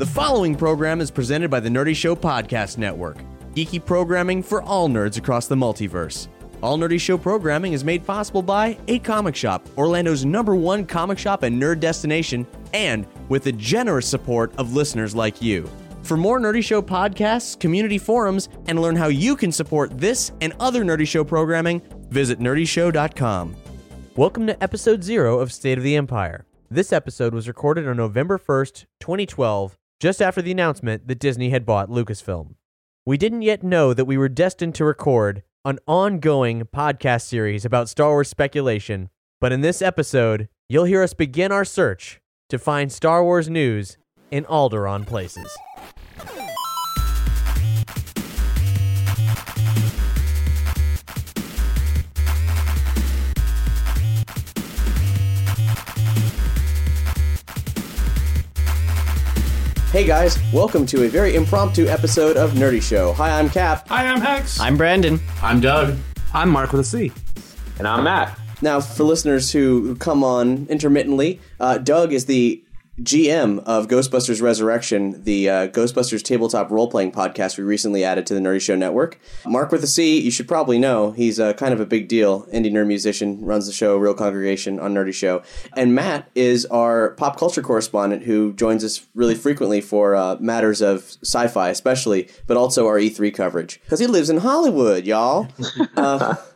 The following program is presented by the Nerdy Show Podcast Network, geeky programming for all nerds across the multiverse. All Nerdy Show programming is made possible by A Comic Shop, Orlando's number one comic shop and nerd destination, and with the generous support of listeners like you. For more Nerdy Show podcasts, community forums, and learn how you can support this and other Nerdy Show programming, visit nerdyshow.com. Welcome to episode zero of State of the Empire. This episode was recorded on November 1st, 2012, just after the announcement that Disney had bought Lucasfilm. We didn't yet know that we were destined to record an ongoing podcast series about Star Wars speculation, but in this episode, you'll hear us begin our search to find Star Wars news in Alderaan places. Hey guys, welcome to a very impromptu episode of Nerdy Show. Hi, I'm Cap. Hi, I'm Hex. I'm Brandon. I'm Doug. I'm Mark with a C. And I'm Matt. Now, for listeners who who come on intermittently, uh, Doug is the GM of Ghostbusters Resurrection, the uh, Ghostbusters tabletop role playing podcast we recently added to the Nerdy Show network. Mark with a C, you should probably know. He's uh, kind of a big deal. Indie nerd musician, runs the show Real Congregation on Nerdy Show. And Matt is our pop culture correspondent who joins us really frequently for uh, matters of sci fi, especially, but also our E3 coverage. Because he lives in Hollywood, y'all.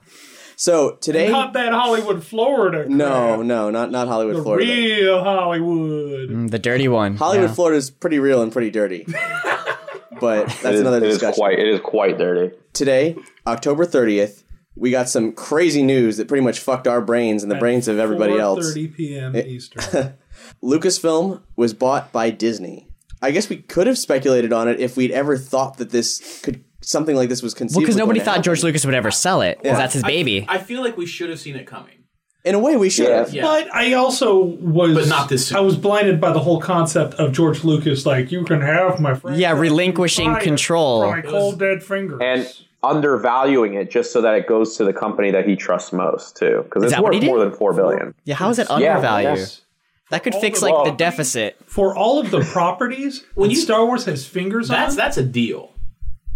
So today. Not that Hollywood, Florida. No, crap. no, not not Hollywood, The Florida. real Hollywood. Mm, The dirty one. Hollywood, Yeah. Florida is pretty real and pretty dirty. but that's It is, another it is discussion. quite. It is quite dirty. Today, October 30th, we got some crazy news that pretty much fucked our brains and the brains of everybody else. 4:30 p.m. Eastern. Lucasfilm was bought by Disney. I guess we could have speculated on it if we'd ever thought that this could something like this was conceivable. Well, because nobody thought happen. George Lucas would ever sell it. 'cause that's his baby. I feel like we should have seen it coming. In a way, we should Yeah. have. Yeah. But I also was. But not this soon. I was blinded by the whole concept of George Lucas, like, you can have my friend. Yeah, relinquishing control. From my cold, dead fingers. And undervaluing it just so that it goes to the company that he trusts most too, because it's worth more than four billion. Yeah, how is it Yeah, yes. That could all fix the- like the deficit. for all of the properties when you- Star Wars has fingers That's on, that's a deal.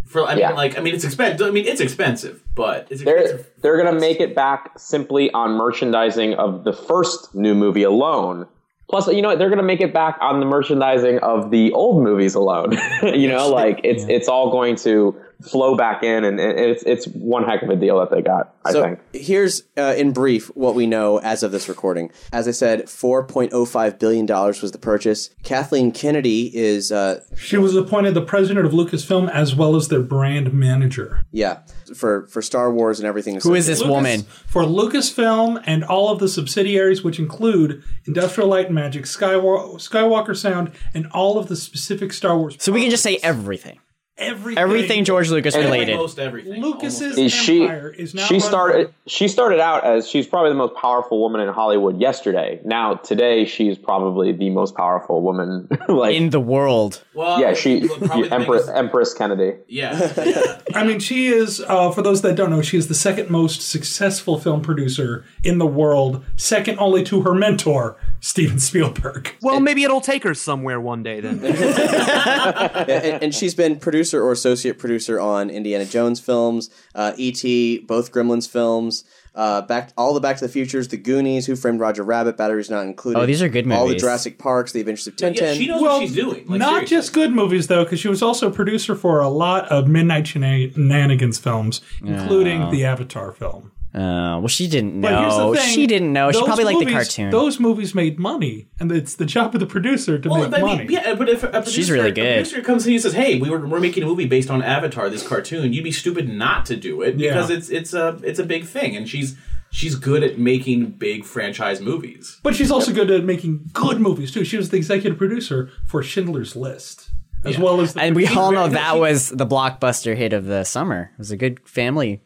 For I mean, Yeah. like I mean, it's expensive. I mean, it's expensive, but it's They're expensive. they're gonna make it back simply on merchandising of the first new movie alone. Plus, you know, what, they're gonna make it back on the merchandising of the old movies alone. you know, like it's it's all going to flow back in, and and it's it's one heck of a deal that they got. I So think. here's, uh, in brief, what we know as of this recording. As I said, $4.05 billion was the purchase. Kathleen Kennedy is, uh, she was appointed the president of Lucasfilm as well as their brand manager. yeah, for, for Star Wars and everything. Who is this Lucas- woman? For Lucasfilm and all of the subsidiaries, which include Industrial Light and Magic, Skywalker, Skywalker Sound, and all of the specific Star Wars. So we can just say everything. Everything. Everything George Lucas related. Most everything. Lucas's is she empire is now she run started she started out as she's probably the most powerful woman in Hollywood yesterday. Now today she's probably the most powerful woman like In the world. Well, yeah, she probably the Empress biggest- Empress Kennedy. Yeah, yeah. I mean, she is, uh, for those that don't know, she is the second most successful film producer in the world, second only to her mentor, Steven Spielberg. Well, maybe it'll take her somewhere one day then. and, and she's been producer or associate producer on Indiana Jones films, uh, E.T., both Gremlins films, uh, back all the Back to the Futures, The Goonies, Who Framed Roger Rabbit, Batteries Not Included. Oh, these are good movies. All the movies. Jurassic Parks, The Adventures of Tintin. yeah, she knows what she's doing. Like, Not seriously. just good movies, though, because she was also a producer for a lot of Midnight Shena- Shenanigans films, including the Avatar film. Uh, well, she didn't But here's the know. thing, She didn't know. She those probably liked the cartoon. Those movies made money, and it's the job of the producer to Well, make but I money. mean, yeah, but if a producer, She's really a good. producer comes in and says, "Hey, we were we're making a movie based on Avatar, this cartoon," you'd be stupid not to do it because Yeah. it's it's a it's a big thing, and she's she's good at making big franchise movies. But she's also good at making good movies too. She was the executive producer for Schindler's List, as well as the And we all know that was the blockbuster hit of the summer. It was a good family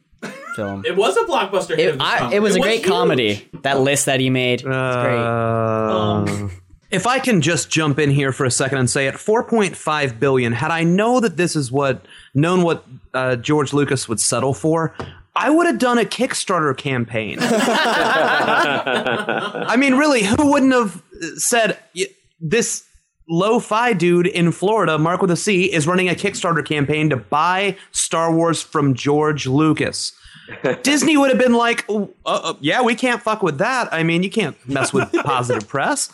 film. It was a blockbuster hit. It, of I, it was a great huge. comedy. That list that he made. It's great. Uh, if I can just jump in here for a second and say at 4.5 billion, had I know that this is what known what uh, George Lucas would settle for, I would have done a Kickstarter campaign. I mean, really, who wouldn't have said this lo-fi dude in Florida, Mark with a C, is running a Kickstarter campaign to buy Star Wars from George Lucas? Disney would have been like, "Oh, uh, uh, "Yeah, we can't fuck with that. I mean, you can't mess with positive press."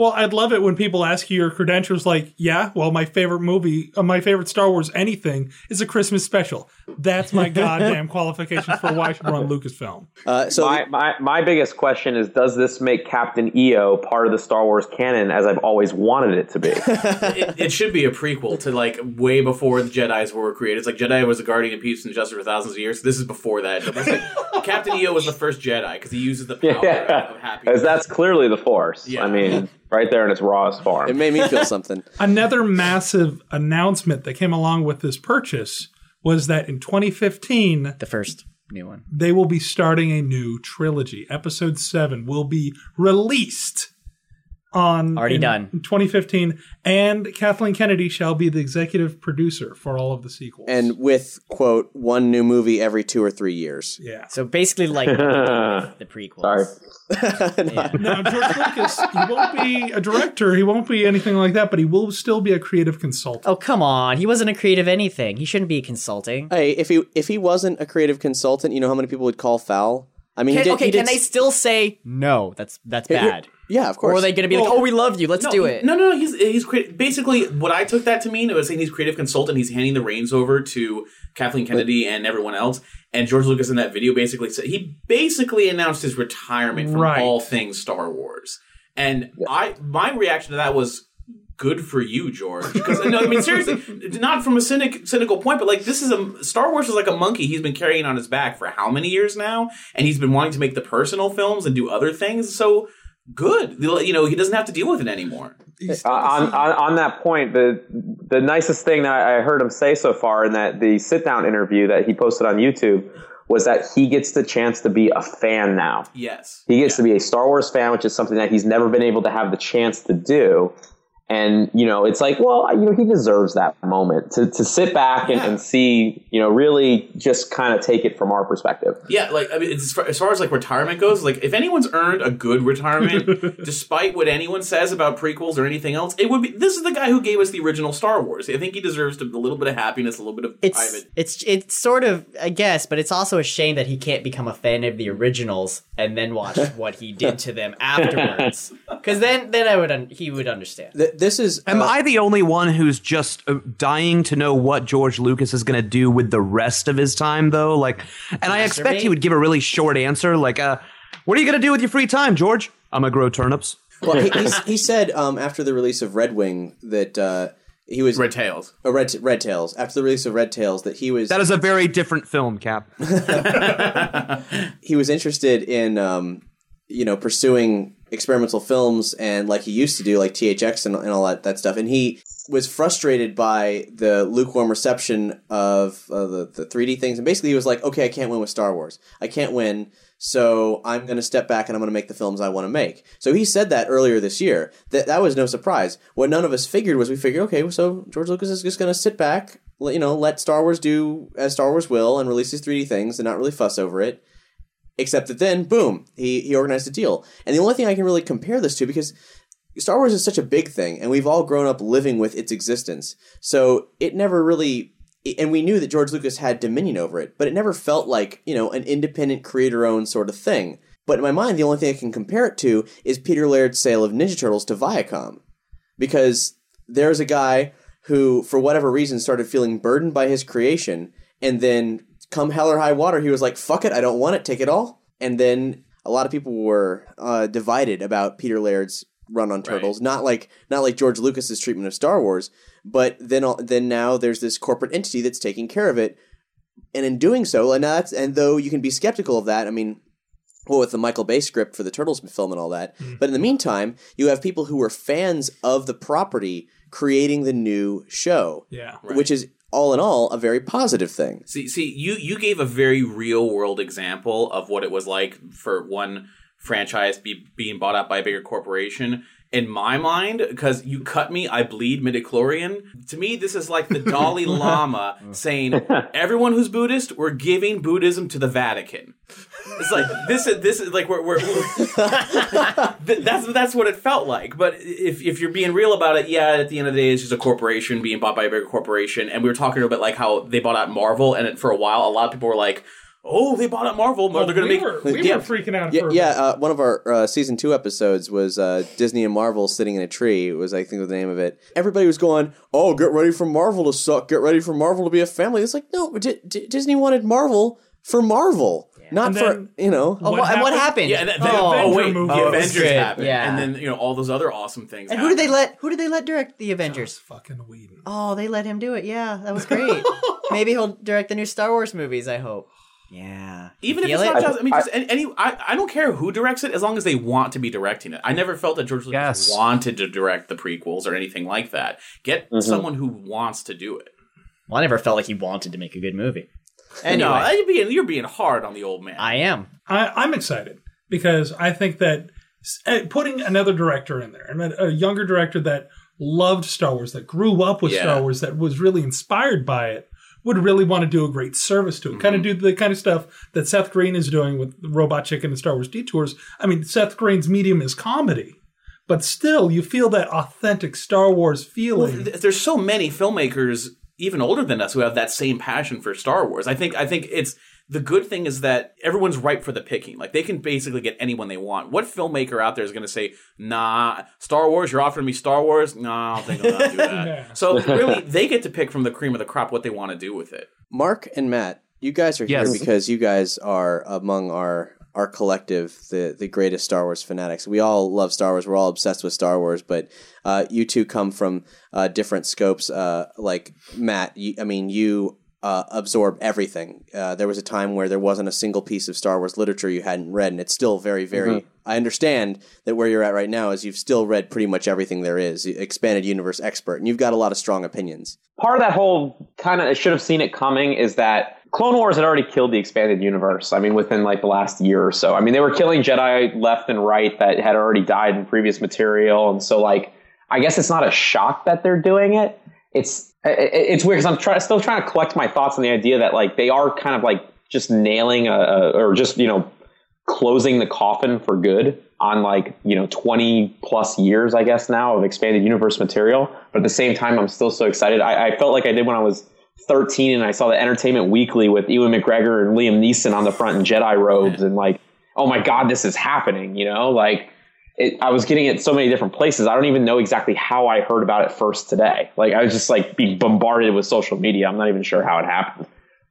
Well, I'd love it when people ask you your credentials. Like, yeah, well, my favorite movie, uh, my favorite Star Wars anything is a Christmas special. That's my goddamn qualifications for why I should run Lucasfilm. Uh, so My, my my biggest question is: Does this make Captain EO part of the Star Wars canon, as I've always wanted it to be? it, it should be a prequel to like way before the Jedi's were created. It's like Jedi was a guardian of peace and justice for thousands of years. this is before that. Like Captain EO was the first Jedi because he uses the power yeah, of happiness. as that's clearly the Force. Yeah. I mean, right there in its rawest form. it made me feel something. Another massive announcement that came along with this purchase was that in 2015, the first new one. they will be starting a new trilogy. Episode 7 will be released on Already in done. 2015 and Kathleen Kennedy shall be the executive producer for all of the sequels. And with quote one new movie every two or three years. yeah. So basically, like the prequels. Sorry. Now, George Lucas, he won't be a director, he won't be anything like that, but he will still be a creative consultant. Oh come on! He wasn't a creative anything. He shouldn't be consulting. Hey, if he if he wasn't a creative consultant, you know how many people would call foul? I mean, he Can- did, okay, he did can they still say no? That's that's bad. Yeah, of course. Or are they going to be like, Well, "Oh, we love you. Let's no, do it"? No, no, no. He's he's crea- basically what I took that to mean. It was saying he's creative consultant. He's handing the reins over to Kathleen Kennedy and everyone else. And George Lucas in that video basically said he basically announced his retirement from Right. all things Star Wars. And I my reaction to that was good for you, George. Because no, I mean seriously, not from a cynic, cynical point, but like this is a Star Wars is like a monkey he's been carrying on his back for how many years now, and he's been wanting to make the personal films and do other things. So good, you know, he doesn't have to deal with it anymore. Uh, on, on on that point, the the nicest thing that I heard him say so far in that the sit down interview that he posted on YouTube was that he gets the chance to be a fan now. Yes, He gets to be a Star Wars fan, which is something that he's never been able to have the chance to do. And, you know, it's like, well, you know, he deserves that moment to, to sit back and, Yeah. and see, you know, really just kind of take it from our perspective. Yeah, like I mean, it's, as, far, as far as like retirement goes, like if anyone's earned a good retirement, despite what anyone says about prequels or anything else, it would be this is the guy who gave us the original Star Wars. I think he deserves to, a little bit of happiness, a little bit of It's private. it's it's sort of I guess, but it's also a shame that he can't become a fan of the originals and then watch what he did to them afterwards. Because then then I would un- he would understand. Th- this is Am uh, I the only one who's just uh, dying to know what George Lucas is going to do with the rest of his time, though? Like, and I expect Masturbate? he would give a really short answer, like, uh, "What are you going to do with your free time, George?" I'm gonna grow turnips. well, he, he's, he said um, after the release of Red Wing that uh, he was Red Tails. uh, Red Red Tails. After the release of Red Tails, that he was That is a very different film, Cap. he was interested in um, you know pursuing experimental films and like he used to do like THX and, and all that that stuff. And he was frustrated by the lukewarm reception of uh, the the 3D things. And basically he was like okay I can't win with Star Wars. I can't win so I'm going to step back and I'm going to make the films I want to make. So he said that earlier this year. That that was no surprise. What none of us figured was we figured okay so George Lucas is just going to sit back you know let Star Wars do as Star Wars will and release these 3D things and not really fuss over it Except that then, boom, he, he organized a deal. And the only thing I can really compare this to, because Star Wars is such a big thing, and we've all grown up living with its existence. So it never really, and we knew that George Lucas had dominion over it, but it never felt like, you know, an independent creator owned sort of thing. But in my mind, the only thing I can compare it to is Peter Laird's sale of Ninja Turtles to Viacom. Because there's a guy who, for whatever reason, started feeling burdened by his creation, and then come hell or high water, he was like, fuck it, I don't want it, take it all. And then a lot of people were uh, divided about Peter Laird's run on Turtles. Not like not like George Lucas's treatment of Star Wars, but then then now there's this corporate entity that's taking care of it. And in doing so, and that's and though you can be skeptical of that, I mean, well, with the Michael Bay script for the Turtles film and all that. But in the meantime, you have people who were fans of the property creating the new show, Yeah. which is all in all a very positive thing. See, see, you you gave a very real world example of what it was like for one franchise be, being bought out by a bigger corporation. In my mind, because you cut me, I bleed midichlorian. To me, this is like the Dalai Lama saying, "Everyone who's Buddhist, we're giving Buddhism to the Vatican." It's like this is this is like we're, we're, we're that's that's what it felt like. But if if you're being real about it, yeah, at the end of the day, it's just a corporation being bought by a bigger corporation. And we were talking about like how they bought out Marvel, and it, for a while, a lot of people were like, "Oh, they bought up Marvel. they're going to we make." were, we Yeah. were freaking out Yeah, for yeah. Uh, one of our uh, season two episodes was uh, Disney and Marvel sitting in a tree. Was, I think, the name of it. Everybody was going, "Oh, get ready for Marvel to suck. Get ready for Marvel to be a family." It's like, no, D- D- Disney wanted Marvel for Marvel, not for you know. Oh, what, and what happened? Yeah, and then, Oh, oh, wait, movie. the Oh, Avengers shit, happened, yeah. and then you know all those other awesome things. and who did they let? Who did they let direct the Avengers? fucking Whedon. Oh, they let him do it. Yeah, that was great. Maybe he'll direct the new Star Wars movies. I hope. Yeah. Even if Feel it's it? not just, I mean, just any, any I, I don't care who directs it as long as they want to be directing it. I never felt that George Lucas Yes. wanted to direct the prequels or anything like that. Get someone who wants to do it. Well, I never felt like he wanted to make a good movie. Anyway, Anyway, no, you're being you're being hard on the old man. I am. I, I'm excited because I think that uh, putting another director in there, and a, a younger director that loved Star Wars, that grew up with Yeah. Star Wars, that was really inspired by it, would really want to do a great service to it. Kind of mm-hmm. do the kind of stuff that Seth Green is doing with Robot Chicken and Star Wars Detours. I mean, Seth Green's medium is comedy, but still, you feel that authentic Star Wars Well, feeling. th- there's so many filmmakers even older than us who have that same passion for Star Wars. I think I think it's the good thing is that everyone's ripe for the picking. Like they can basically get anyone they want. What filmmaker out there is going to say, "Nah, Star Wars, you're offering me Star Wars"? Nah, I don't think I'll not do that. Yeah. So really, they get to pick from the cream of the crop what they want to do with it. Mark and Matt, you guys are Yes. here because you guys are among our our collective, the the greatest Star Wars fanatics. We all love Star Wars. We're all obsessed with Star Wars, but uh, you two come from uh, different scopes. Uh, like Matt, you, I mean, you uh, absorb everything. Uh, there was a time where there wasn't a single piece of Star Wars literature you hadn't read, and it's still very, very. I understand that where you're at right now is you've still read pretty much everything there is. Expanded universe expert, and you've got a lot of strong opinions. part of that whole kind of I should have seen it coming is that Clone Wars had already killed the expanded universe. I mean, within like the last year or so. I mean, they were killing Jedi left and right that had already died in previous material, and so like I guess it's not a shock that they're doing it. It's it- it's weird because I'm try, still trying to collect my thoughts on the idea that like they are kind of like just nailing a, a or just you know closing the coffin for good on like you know 20 plus years i guess now of expanded universe material. But at the same time i'm still so excited. I, I felt like i did when i was 13 and i saw the entertainment weekly with ewan mcgregor and liam neeson on the front in jedi robes and like oh my god this is happening you know? Like it, I was getting it so many different places. I don't even know exactly how I heard about it first today. Like I was just like being bombarded with social media. I'm not even sure how it happened.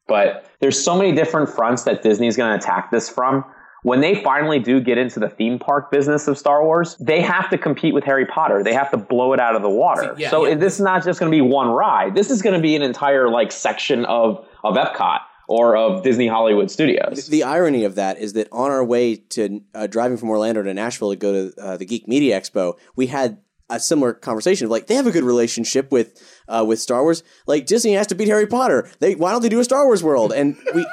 But there's so many different fronts that Disney's going to attack this from. When they finally do get into the theme park business of Star Wars, they have to compete with Harry Potter. They have to blow it out of the water. Yeah, so yeah. this is not just going to be one ride. This is going to be an entire like section of of Epcot or of Disney Hollywood Studios. The irony of that is that on our way to uh, driving from Orlando to Nashville to go to uh, the Geek Media Expo, we had a similar conversation of like they have a good relationship with uh, with Star Wars. Like Disney has to beat Harry Potter. They why don't they do a Star Wars world? And we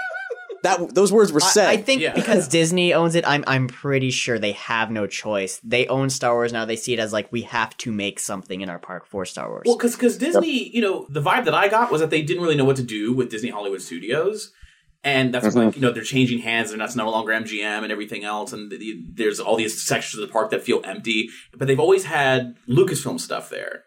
that those words were said. I, I think Yeah. because Disney owns it, I'm I'm pretty sure they have no choice. They own Star Wars now. They see it as like we have to make something in our park for Star Wars. Well, because because Disney, you know, the vibe that I got was that they didn't really know what to do with Disney Hollywood Studios. And that's like, mm-hmm. you know, they're changing hands and that's no longer MGM and everything else. And the, the- there's all these sections of the park that feel empty. But they've always had Lucasfilm stuff there.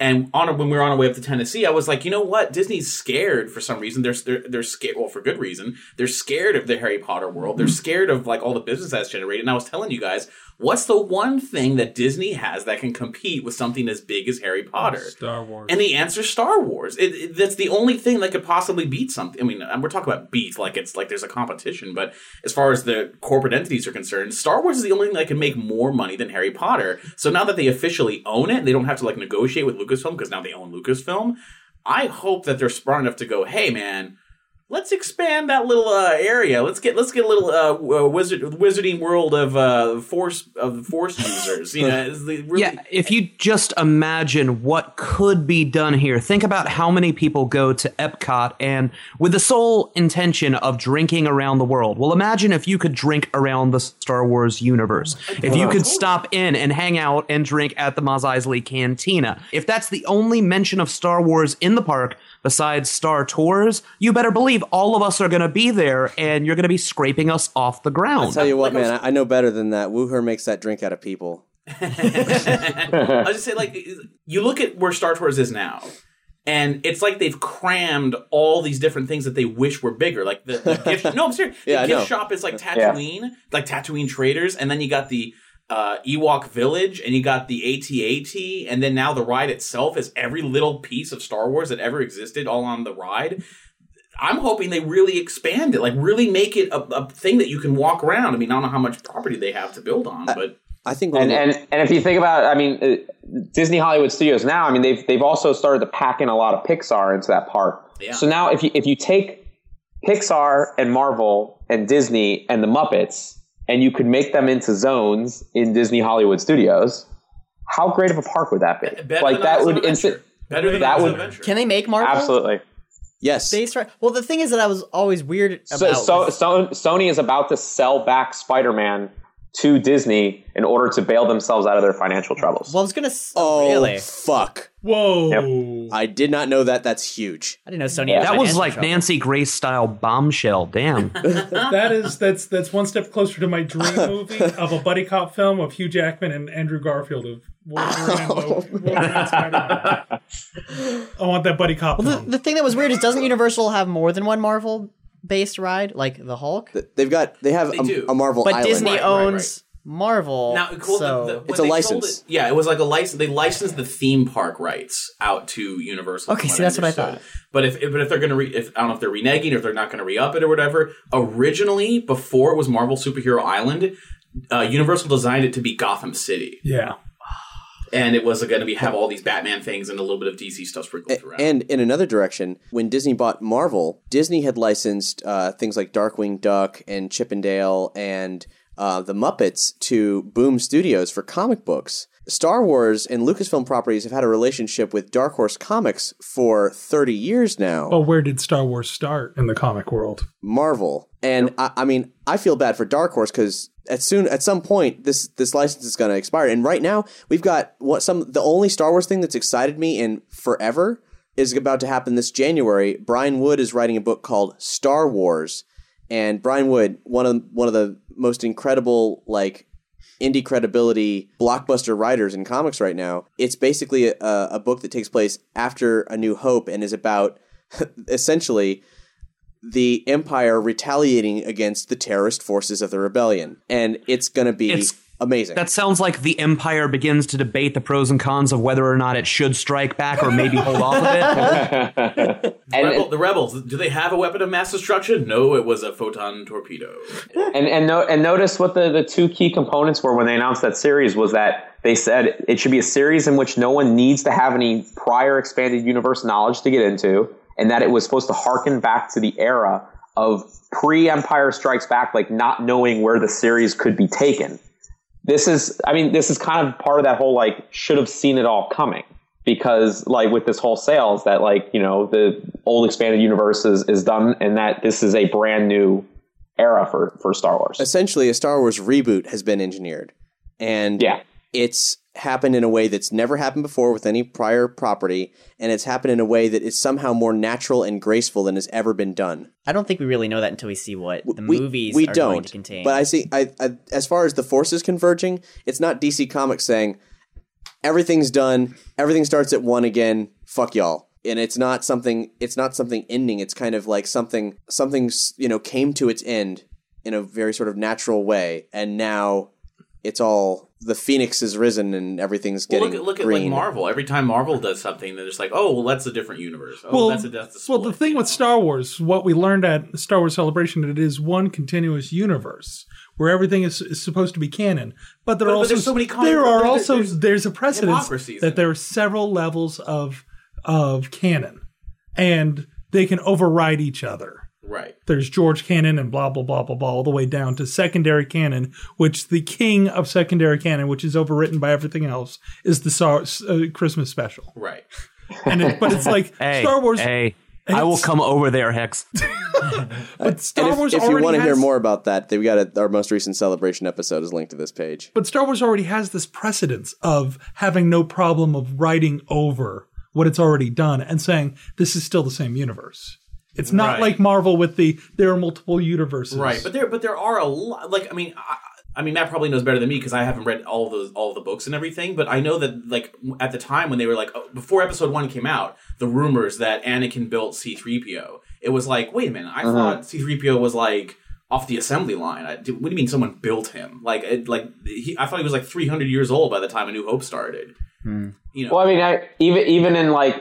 And on when we were on our way up to Tennessee, I was like, you know what? Disney's scared for some reason. They're they're, they're scared. Well, for good reason. They're scared of the Harry Potter world. They're hmm. scared of like all the business that's generated. And I was telling you guys, what's the one thing that Disney has that can compete with something as big as Harry Potter? Star Wars. And the answer is Star Wars. It, it- that's the only thing that could possibly beat something. I mean, we're talking about beats like it's like there's a competition, but as far as the corporate entities are concerned, Star Wars is the only thing that can make more money than Harry Potter. So now that they officially own it, they don't have to like negotiate with Lucasfilm because now they own Lucasfilm. I hope that they're smart enough to go, hey man, let's expand that little uh, area. Let's get let's get a little uh, wizard wizarding world of uh, force of force users. You know, really, Yeah, if you just imagine what could be done here, think about how many people go to Epcot and with the sole intention of drinking around the world. Well, imagine if you could drink around the Star Wars universe. If you could stop in and hang out and drink at the Mos Eisley Cantina. If that's the only mention of Star Wars in the park besides Star Tours, you better believe all of us are going to be there and you're going to be scraping us off the ground. I'll tell you what, man, I, I know better than that. Wuher makes that drink out of people. I was just say like you look at where Star Tours is now. And it's like they've crammed all these different things that they wish were bigger. Like the, the gift, no, I'm serious. The I gift shop is like Tatooine, like Tatooine Traders, and then you got the uh, Ewok Village, and you got the AT-AT, and then now the ride itself is every little piece of Star Wars that ever existed all on the ride. I'm hoping they really expand it, like really make it a, a thing that you can walk around. I mean, I don't know how much property they have to build on, but I think And, and and if you think about, it, I mean, uh, Disney Hollywood Studios now, I mean, they've they've also started to pack in a lot of Pixar into that park. Yeah. So now, if you if you take Pixar and Marvel and Disney and the Muppets, and you could make them into zones in Disney Hollywood Studios, how great of a park would that be? better like than that would Adventure. instant. better than that would- Adventure. Can they make Marvel? Absolutely. yes. Based right. Well, the thing is that I was always weird So, about. so, so Sony is about to sell back Spider-Man to Disney in order to bail themselves out of their financial troubles. well, I was gonna. s- Oh, really? fuck. Whoa. I did not know that. That's huge. I didn't know Sony. Yeah. that was like trouble. Nancy Grace style bombshell. Damn. That is that's that's one step closer to my dream movie of a buddy cop film of Hugh Jackman and Andrew Garfield of Wolverine and, Wolverine. I want that buddy cop Well, the, the thing that was weird is doesn't Universal have more than one Marvel based ride, like the Hulk? They've got they have They a, do. a Marvel But Island. Disney Right, right, owns Marvel. Now, cool, so the, the, when It's a they sold license. It, yeah, it was like a license. They licensed the theme park rights out to Universal. Okay, from see, that's what I understood. thought. But if, if but if they're going to, re, if I don't know if they're reneging or if they're not going to re up it or whatever. Originally, before it was Marvel Superhero Island, uh, Universal designed it to be Gotham City, Yeah. And it was going to be have all these Batman things and a little bit of DC stuff sprinkled throughout. And in another direction, when Disney bought Marvel, Disney had licensed uh, things like Darkwing Duck and Chip 'n Dale and uh, the Muppets to Boom Studios for comic books. Star Wars and Lucasfilm properties have had a relationship with Dark Horse Comics for 30 years now. Well, where did Star Wars start in the comic world? Marvel. And I, I mean, I feel bad for Dark Horse because at soon at some point this this license is going to expire. And right now we've got what some the only Star Wars thing that's excited me in forever is about to happen this January. Brian Wood is writing a book called Star Wars, and Brian Wood, one of one of the most incredible like indie credibility blockbuster writers in comics right now. It's basically a, a book that takes place after A New Hope and is about essentially the Empire retaliating against the terrorist forces of the rebellion. And it's going to be It's- amazing. That sounds like the Empire begins to debate the pros and cons of whether or not it should strike back or maybe hold off of it. and, Rebel, the rebels, do they have a weapon of mass destruction? No, it was a photon torpedo. and and, no, and notice what the, the two key components were when they announced that series was that they said it should be a series in which no one needs to have any prior expanded universe knowledge to get into, and that it was supposed to harken back to the era of pre Empire Strikes Back, like not knowing where the series could be taken. This is, I mean, this is kind of part of that whole like should have seen it all coming because like with this whole sales that like you know the old expanded universe is, is done and that this is a brand new era for for Star Wars. essentially a Star Wars reboot has been engineered. And Yeah. It's happened in a way that's never happened before with any prior property, and it's happened in a way that is somehow more natural and graceful than has ever been done. I don't think we really know that until we see what the we, movies we are don't. going to contain. But I see. I, I as far as the forces converging, it's not DC Comics saying everything's done, everything starts at one again. Fuck y'all. And it's not something. It's not something ending. It's kind of like something. Something you know came to its end in a very sort of natural way, and now it's all the phoenix has risen and everything's Well, getting look at look at like Marvel. Every time Marvel does something, they're just like, oh, well, that's a different universe. Oh, well, that's a that's a well, the thing with? Star Wars, what we learned at Star Wars Celebration, it is one continuous universe where everything is, is supposed to be canon. But there But- are but also so many comic- there are also there's there's, a precedence that there are several levels of of canon, and they can override each other. Right. There's George canon and blah blah blah blah blah all the way down to secondary canon, which the king of secondary canon, which is overwritten by everything else, is the Star, uh, Christmas special. Right. And it, but it's like Hey, Star Wars. Hey, I will come over there, Hex. But Star if, Wars if you want to hear more about that, we got a, our most recent celebration episode is linked to this page. But Star Wars already has this precedence of having no problem of writing over what it's already done and saying this is still the same universe. It's not Right. like Marvel with the there are multiple universes. Right, but there, but there are a lot. Like, I mean, I, I mean, Matt probably knows better than me because I haven't read all those, all the books and everything. But I know that, like, at the time when they were like, oh, before Episode One came out, the rumors that Anakin built C three PO, it was like, wait a minute, I uh-huh. thought C three PO was like off the assembly line. I, what do you mean someone built him? Like, it, like he, I thought he was like three hundred years old by the time A New Hope started. Mm. You know, Well, I mean, I, even even in like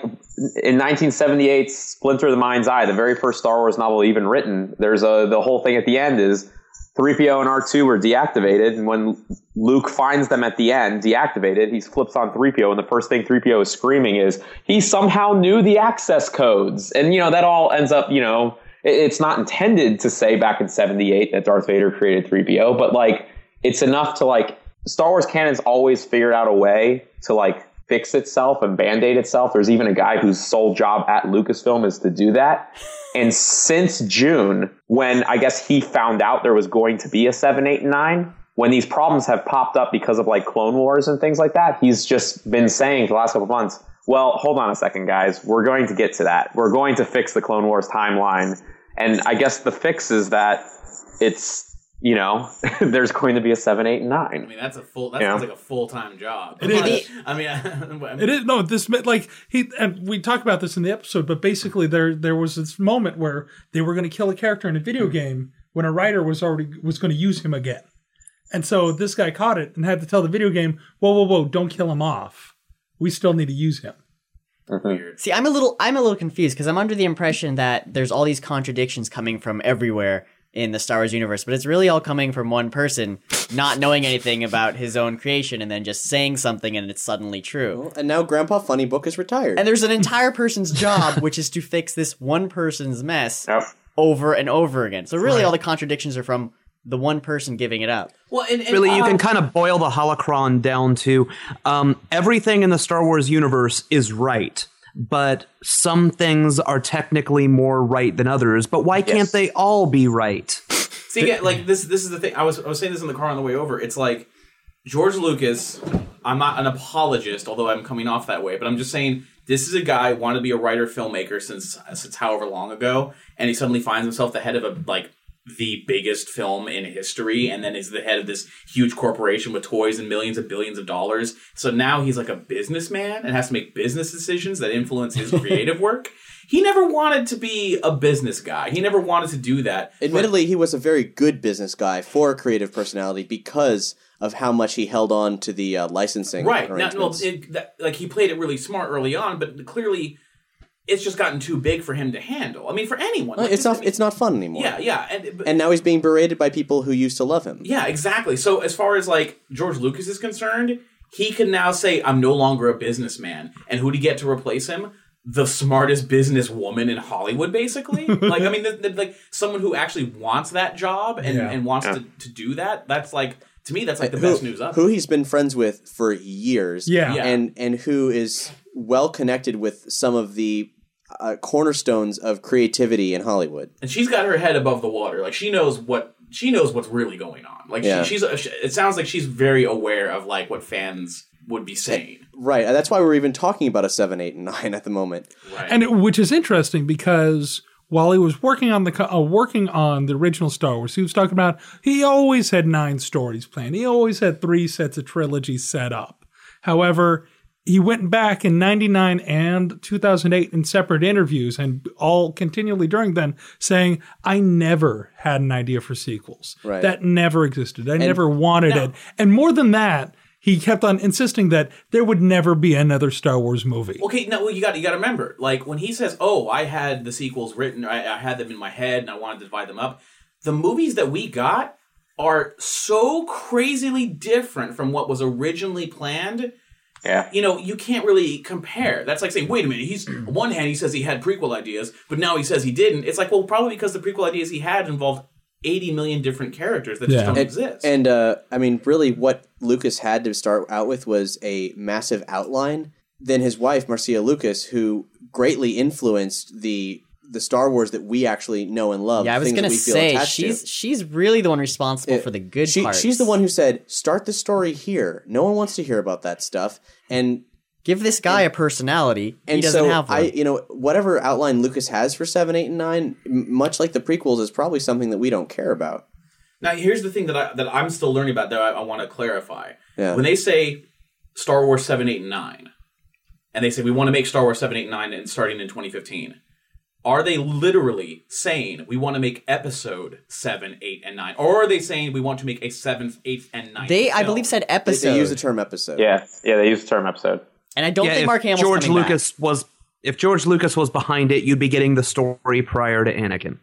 in 1978, Splinter of the Mind's Eye, the very first Star Wars novel even written, there's a the whole thing at the end is 3PO and R2 were deactivated, and when Luke finds them at the end deactivated, he flips on 3PO, and the first thing 3PO is screaming is he somehow knew the access codes, and you know that all ends up, you know, it- it's not intended to say back in 78 that Darth Vader created 3PO, but like it's enough to like Star Wars canon's always figured out a way to like fix itself and band-aid itself. There's even a guy whose sole job at Lucasfilm is to do that. And since June, when I guess he found out there was going to be a 7, 8, and 9, when these problems have popped up because of like Clone Wars and things like that, he's just been saying for the last couple months, well, hold on a second, guys. We're going to get to that. We're going to fix the Clone Wars timeline. And I guess the fix is that it's, you know, there's going to be a 7, 8, and 9. I mean, that's a full. That Yeah. sounds like a full time job. It is. I mean, I, It is no this like he and we talked about this in the episode, but basically there there was this moment where they were going to kill a character in a video hmm. game when a writer was already was going to use him again, and so this guy caught it and had to tell the video game, "Whoa, whoa, whoa! Don't kill him off. We still need to use him." Mm-hmm. weird. See, I'm a little I'm a little confused because I'm under the impression that there's all these contradictions coming from everywhere in the Star Wars universe, but it's really all coming from one person not knowing anything about his own creation and then just saying something and it's suddenly true. And now Grandpa Funny Book is retired. And there's an entire person's job which is to fix this one person's mess Yep. over and over again. So really all the contradictions are from the one person giving it up. Well, and, and Really, you uh, can kind of boil the holocron down to um, everything in the Star Wars universe is right, but some things are technically more right than others. But why can't they all be right? See, yeah, like this. This is the thing. I was I was saying this in the car on the way over. It's like George Lucas. I'm not an apologist, although I'm coming off that way. But I'm just saying this is a guy wanted to be a writer filmmaker since since however long ago, and he suddenly finds himself the head of a like the biggest film in history, and then is the head of this huge corporation with toys and millions and billions of dollars. So now he's like a businessman and has to make business decisions that influence his creative work. He never wanted to be a business guy. He never wanted to do that. Admittedly, he was a very good business guy for a creative personality because of how much he held on to the uh, licensing right now, well, it, that, like he played it really smart early on, but clearly it's just gotten too big for him to handle. I mean, for anyone, like, it's I not. mean, It's not fun anymore. Yeah, yeah, and, but- And now he's being berated by people who used to love him. yeah, exactly. So as far as like George Lucas is concerned, he can now say, "I'm no longer a businessman." And who do you get to replace him? The smartest businesswoman in Hollywood, basically. like, I mean, the, the, like someone who actually wants that job and, Yeah. and wants to, to do that. That's like to me, that's like the who, best news ever. who he's been friends with for years. Yeah. Yeah. and and who is well connected with some of the uh, cornerstones of creativity in Hollywood. and she's got her head above the water. Like she knows what she knows what's really going on. Like Yeah. she, she's it sounds like she's very aware of like what fans would be saying. Right. That's why we're even talking about a seven, eight, and nine at the moment. Right. and it, which is interesting because while he was working on the co- uh, working on the original Star Wars, he was talking about he always had nine stories planned. He always had three sets of trilogies set up. However, he went back in 99 and 2008 in separate interviews and all continually during then saying I never had an idea for sequels. Right. That never existed. I never wanted it. And more than that, he kept on insisting that there would never be another Star Wars movie. Okay, no, well, you got you got to remember, like when he says, "Oh, I had the sequels written, I, I had them in my head, and I wanted to divide them up." The movies that we got are so crazily different from what was originally planned. Yeah. you know, you can't really compare. That's like saying, wait a minute, he's on one hand he says he had prequel ideas, but now he says he didn't. It's like, well, probably because the prequel ideas he had involved 80 million different characters that Yeah. just don't And, exist. and uh, I mean, really, what Lucas had to start out with was a massive outline. Then his wife, Marcia Lucas, who greatly influenced the the Star Wars that we actually know and love. Yeah, I was things that gonna we feel say attached to. she's she's really the one responsible for the good she, parts. She's the one who said, "Start the story here. No one wants to hear about that stuff." And give this guy a personality. and he doesn't so have one. I, you know, whatever outline Lucas has for seven, eight, and nine, much like the prequels, is probably something that we don't care about. Now, here's the thing that I that I'm still learning about that I, I want to clarify. Yeah. When they say Star Wars seven, eight, and nine, and they say we want to make Star Wars seven, eight, and nine, and starting in 2015, are they literally saying we want to make Episode seven, eight, and nine, or are they saying we want to make a seventh, eighth, and ninth? they, I film? believe, said episode, they use the term episode. Yeah. Yeah. They use the term episode. and I don't yeah, think Mark Hamill's George coming Lucas was if George Lucas was behind it, you'd be getting the story prior to Anakin.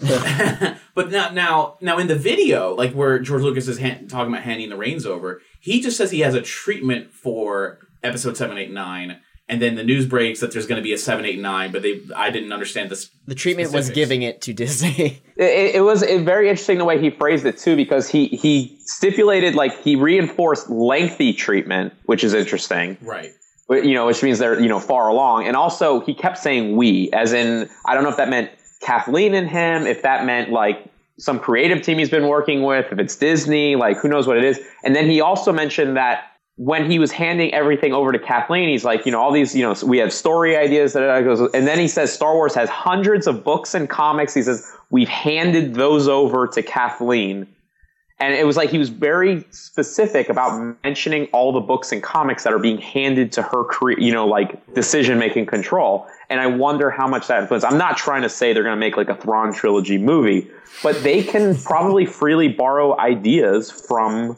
But now, now, now, in the video, like where George Lucas is hand, talking about handing the reins over, he just says he has a treatment for episode seven, eight, nine, and then the news breaks that there's going to be a seven, eight, nine. But they, I didn't understand this. The treatment was giving it to Disney. It, it was it, very interesting the way he phrased it too, because he he stipulated like he reinforced lengthy treatment, which is interesting. right. But, you know, which means they're you know far along, and also he kept saying we, as in I don't know if that meant Kathleen and him, if that meant like some creative team he's been working with, if it's Disney, like who knows what it is. And then he also mentioned that when he was handing everything over to Kathleen, he's like, you know, all these, you know, we have story ideas that goes, and then he says Star Wars has hundreds of books and comics. He says we've handed those over to Kathleen. And it was like he was very specific about mentioning all the books and comics that are being handed to her, cre- you know, like decision making control. And I wonder how much that influenced. I'm not trying to say they're going to make like a Thrawn trilogy movie, but they can probably freely borrow ideas from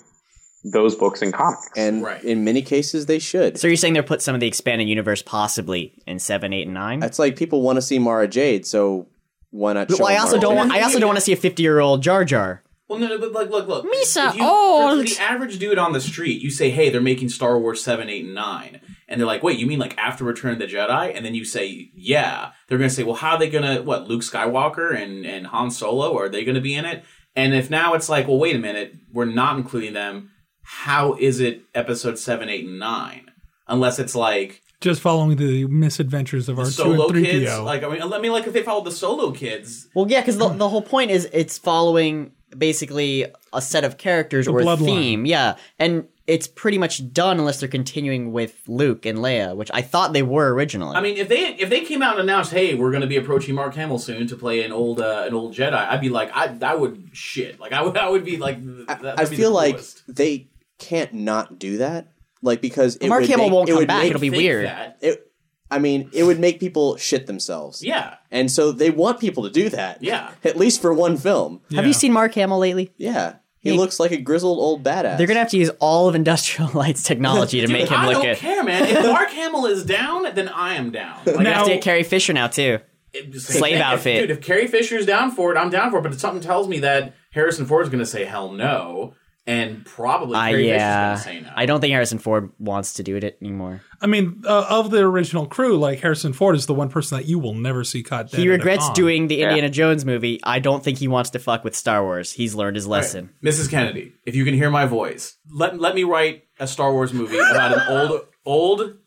those books and comics. And Right. in many cases, they should. so you're saying they'll put some of the expanded universe possibly in seven, eight, and nine? It's like people want to see Mara Jade, so why not? But show I also Mara don't. Want, I also don't want to see a 50 year old Jar Jar. Well, no, no, but like, look, look. Misa If you- old. For, for the average dude on the street, you say, "Hey, they're making Star Wars seven, eight, and nine. and they're like, "Wait, you mean like after Return of the Jedi?" And then you say, "Yeah." They're gonna say, "Well, how are they gonna what? Luke Skywalker and and Han Solo are they gonna be in it?" And if now it's like, "Well, wait a minute, we're not including them," how is it Episode seven, eight, and nine? Unless it's like Just following the misadventures of our two solo and three kids, like I mean, I mean, like if they followed the solo kids, Well, yeah, because the, the whole point is it's following basically a set of characters or a bloodline. theme. Yeah. And it's pretty much done unless they're continuing with Luke and Leia, which I thought they were originally. I mean, if they if they came out and announced, "Hey, we're going to be approaching Mark Hamill soon to play an old uh, an old Jedi," I'd be like, I that would shit. Like I would I would be like, that would I be feel the like they can't not do that. Like because it Mark would Hamill make, won't it come would back, make- it'll be Think weird. that. It, I mean, it would make people shit themselves. Yeah, And so they want people to do that. Yeah. At least for one film. Have you seen Mark Hamill lately? Yeah. He, He- looks like a grizzled old badass. They're gonna have to use all of Industrial Light's technology to Dude, make him I look don't good. care, man. If Mark Hamill is down, then I am down. Like, We have to get Carrie Fisher now too. it- just- Slave if- outfit. dude. If Carrie Fisher's down for it, I'm down for it. But something tells me that Harrison Ford's going to say hell no, and probably Uh, Carrie yeah, Fisher's going to say no. I don't think Harrison Ford wants to do it anymore. I mean, uh, of the original crew, like Harrison Ford is the one person that you will never see caught dead. He regrets doing the Indiana Jones movie. I don't think he wants to fuck with Star Wars. He's learned his lesson. Mrs. Kennedy, if you can hear my voice, let let me write a Star Wars movie about an old old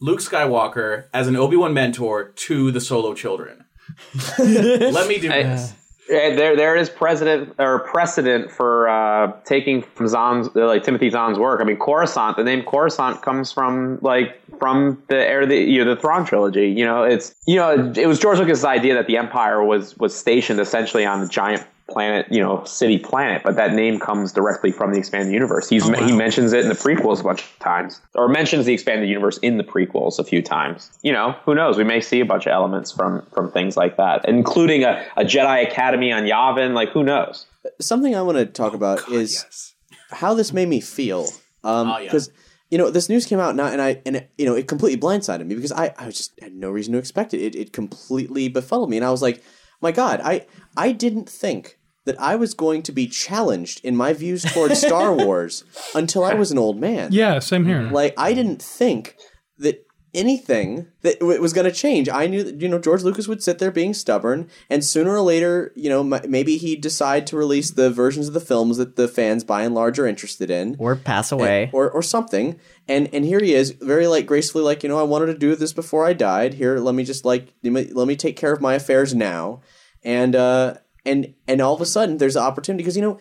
Luke Skywalker as an Obi Wan mentor to the Solo children. let me do this. There, there is precedent or precedent for uh, taking from Zahn's, uh, like Timothy Zahn's work. I mean, Coruscant. The name Coruscant comes from like from the air the you know the Thrawn trilogy. You know, it's you know it was George Lucas' idea that the Empire was was stationed essentially on the giant planet, you know, city planet, but that name comes directly from the expanded universe. He's he mentions it in the prequels a bunch of times, or mentions the expanded universe in the prequels a few times. You know, who knows? We may see a bunch of elements from from things like that, including a, a Jedi Academy on Yavin. Like, who knows? Something I want to talk about is how this made me feel. Um, Oh, yeah. because you know this news came out now, and I and it, you know it completely blindsided me because I I just had no reason to expect it. It it completely befuddled me, and I was like, my God, I I didn't think that I was going to be challenged in my views towards Star Wars until I was an old man. Yeah, same here. Like I didn't think that anything that w- was going to change. I knew that you know George Lucas would sit there being stubborn, and sooner or later, you know, m- maybe he'd decide to release the versions of the films that the fans by and large are interested in, Or pass away. or or something. And and here he is, very like gracefully, like you know, I wanted to do this before I died. Here, let me just like let me, let me take care of my affairs now, and uh and and all of a sudden there's an opportunity because you know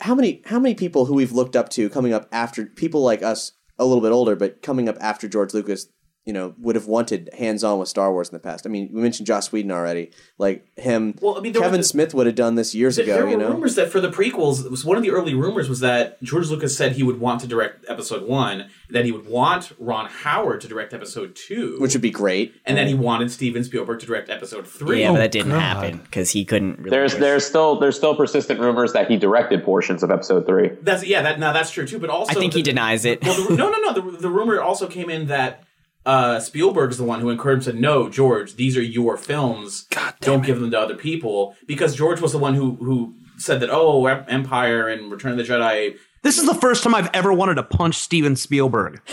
how many how many people who we've looked up to coming up after people like us a little bit older, but coming up after George Lucas, you know, would have wanted hands on with Star Wars in the past. I mean, we mentioned Joss Whedon already, like him. Well, I mean, Kevin was Smith would have done this years There- ago. there were you know, rumors that for the prequels, it was one of the early rumors was that George Lucas said he would want to direct Episode One, that he would want Ron Howard to direct Episode Two, which would be great. and then he wanted Steven Spielberg to direct Episode Three. yeah, but that oh, didn't God. happen because he couldn't. Really There's push. there's still there's still persistent rumors that he directed portions of episode three. That's yeah, that now that's true too. But also, I think the- he denies it. Well, the, no, no, no. The, the rumor also came in that uh, Spielberg is the one who encouraged him. Said, "No, George, these are your films. Don't give them to other people." Because George was the one who who said that. Oh, Empire and Return of the Jedi. This is the first time I've ever wanted to punch Steven Spielberg.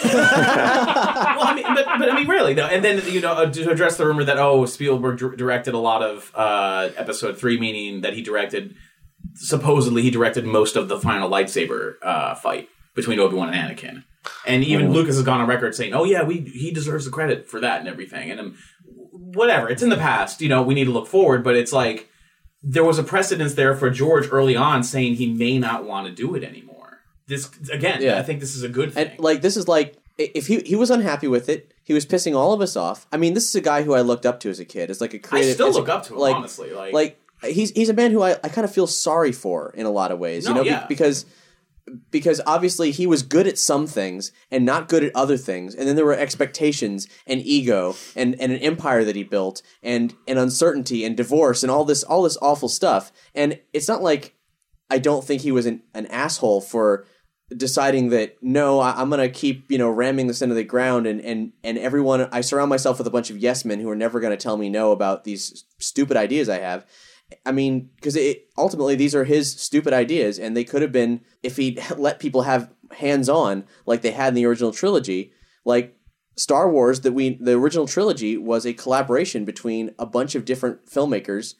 Well, I mean, but, but I mean, really though. And then you know uh, to address the rumor that oh, Spielberg dir- directed a lot of uh, Episode Three, meaning that he directed supposedly he directed most of the final lightsaber uh, fight between Obi Wan and Anakin. And even Lucas has gone on record saying, "Oh yeah, we he deserves the credit for that and everything." And um, whatever, it's in the past. You know, we need to look forward. But it's like there was a precedence there for George early on saying he may not want to do it anymore. This again, Yeah. I think this is a good thing. And like this is like if he he was unhappy with it, he was pissing all of us off. I mean, this is a guy who I looked up to as a kid. It's like a creative. I still as a- look up to him, like, honestly. Like, like he's he's a man who I, I kind of feel sorry for in a lot of ways. No, you know, be- because because obviously he was good at some things and not good at other things, and then there were expectations and ego and, and an empire that he built and and uncertainty and divorce and all this all this awful stuff. And it's not like I don't think he was an, an asshole for deciding that no, I, I'm going to keep you know ramming this into the ground and and and everyone. I surround myself with a bunch of yes men who are never going to tell me no about these stupid ideas I have. I mean, because it ultimately these are his stupid ideas, and they could have been if he let people have hands on like they had in the original trilogy, like. Star Wars that we the original trilogy was a collaboration between a bunch of different filmmakers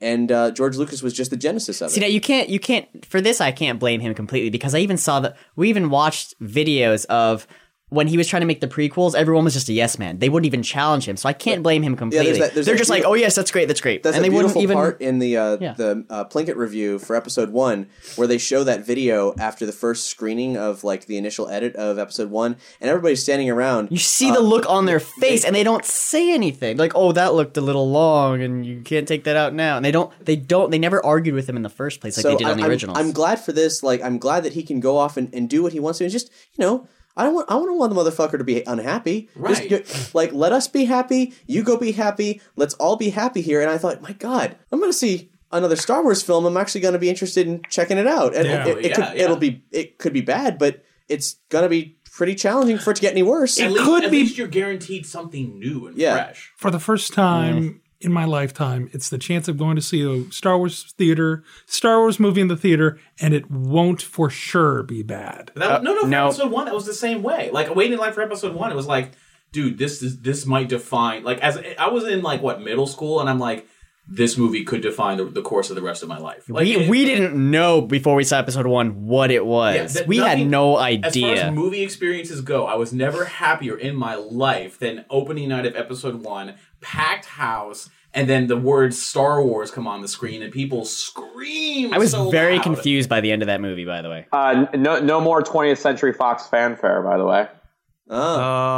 and uh, George Lucas was just the genesis of it. See now you can't you can't for this I can't blame him completely because I even saw that we even watched videos of when he was trying to make the prequels, everyone was just a yes man. They wouldn't even challenge him, so I can't blame him completely. that- there's They're just like, oh yes, that's great, that's great, That's and a they wouldn't even. part in the uh, Yeah. the uh, Plinkett review for episode one, where they show that video after the first screening of like the initial edit of episode one, and everybody's standing around. You see the look on their face, and they don't say anything. Like, "Oh, that looked a little long, and you can't take that out now." And they don't, they don't, they never argued with him in the first place, like they did I- on the I'm. I'm glad for this. Like, I'm glad that he can go off and, and do what he wants to, and just you know. I don't want. I don't want the motherfucker to be unhappy. Right. Just, you- like, let us be happy. You go be happy. Let's all be happy here. And I thought, my God, I'm going to see another Star Wars film. I'm actually going to be interested in checking it out. And Yeah. it, it Yeah, could, yeah. it'll be. It could be bad, but it's going to be pretty challenging for it to get any worse. at, least, could at be- least you're guaranteed something new and Yeah. fresh. For the first time in my lifetime, it's the chance of going to see a Star Wars theater, Star Wars movie in the theater, and it won't for sure be bad. But that, uh, no, no, for no. episode one, that was the same way. Like waiting in line for episode one, it was like, dude, this is this might define. Like as I was in like what middle school, and I'm like, this movie could define the, the course of the rest of my life. Like, we it- we didn't know before we saw episode one what it was. Yeah, that we had nothing- no As far idea. as movie experiences go, I was never happier in my life than opening night of episode one, packed house, and then the words Star Wars come on the screen and people scream. I was so very loud. confused by the end of that movie. By the way, Uh, no, no more 20th Century Fox fanfare, by the way.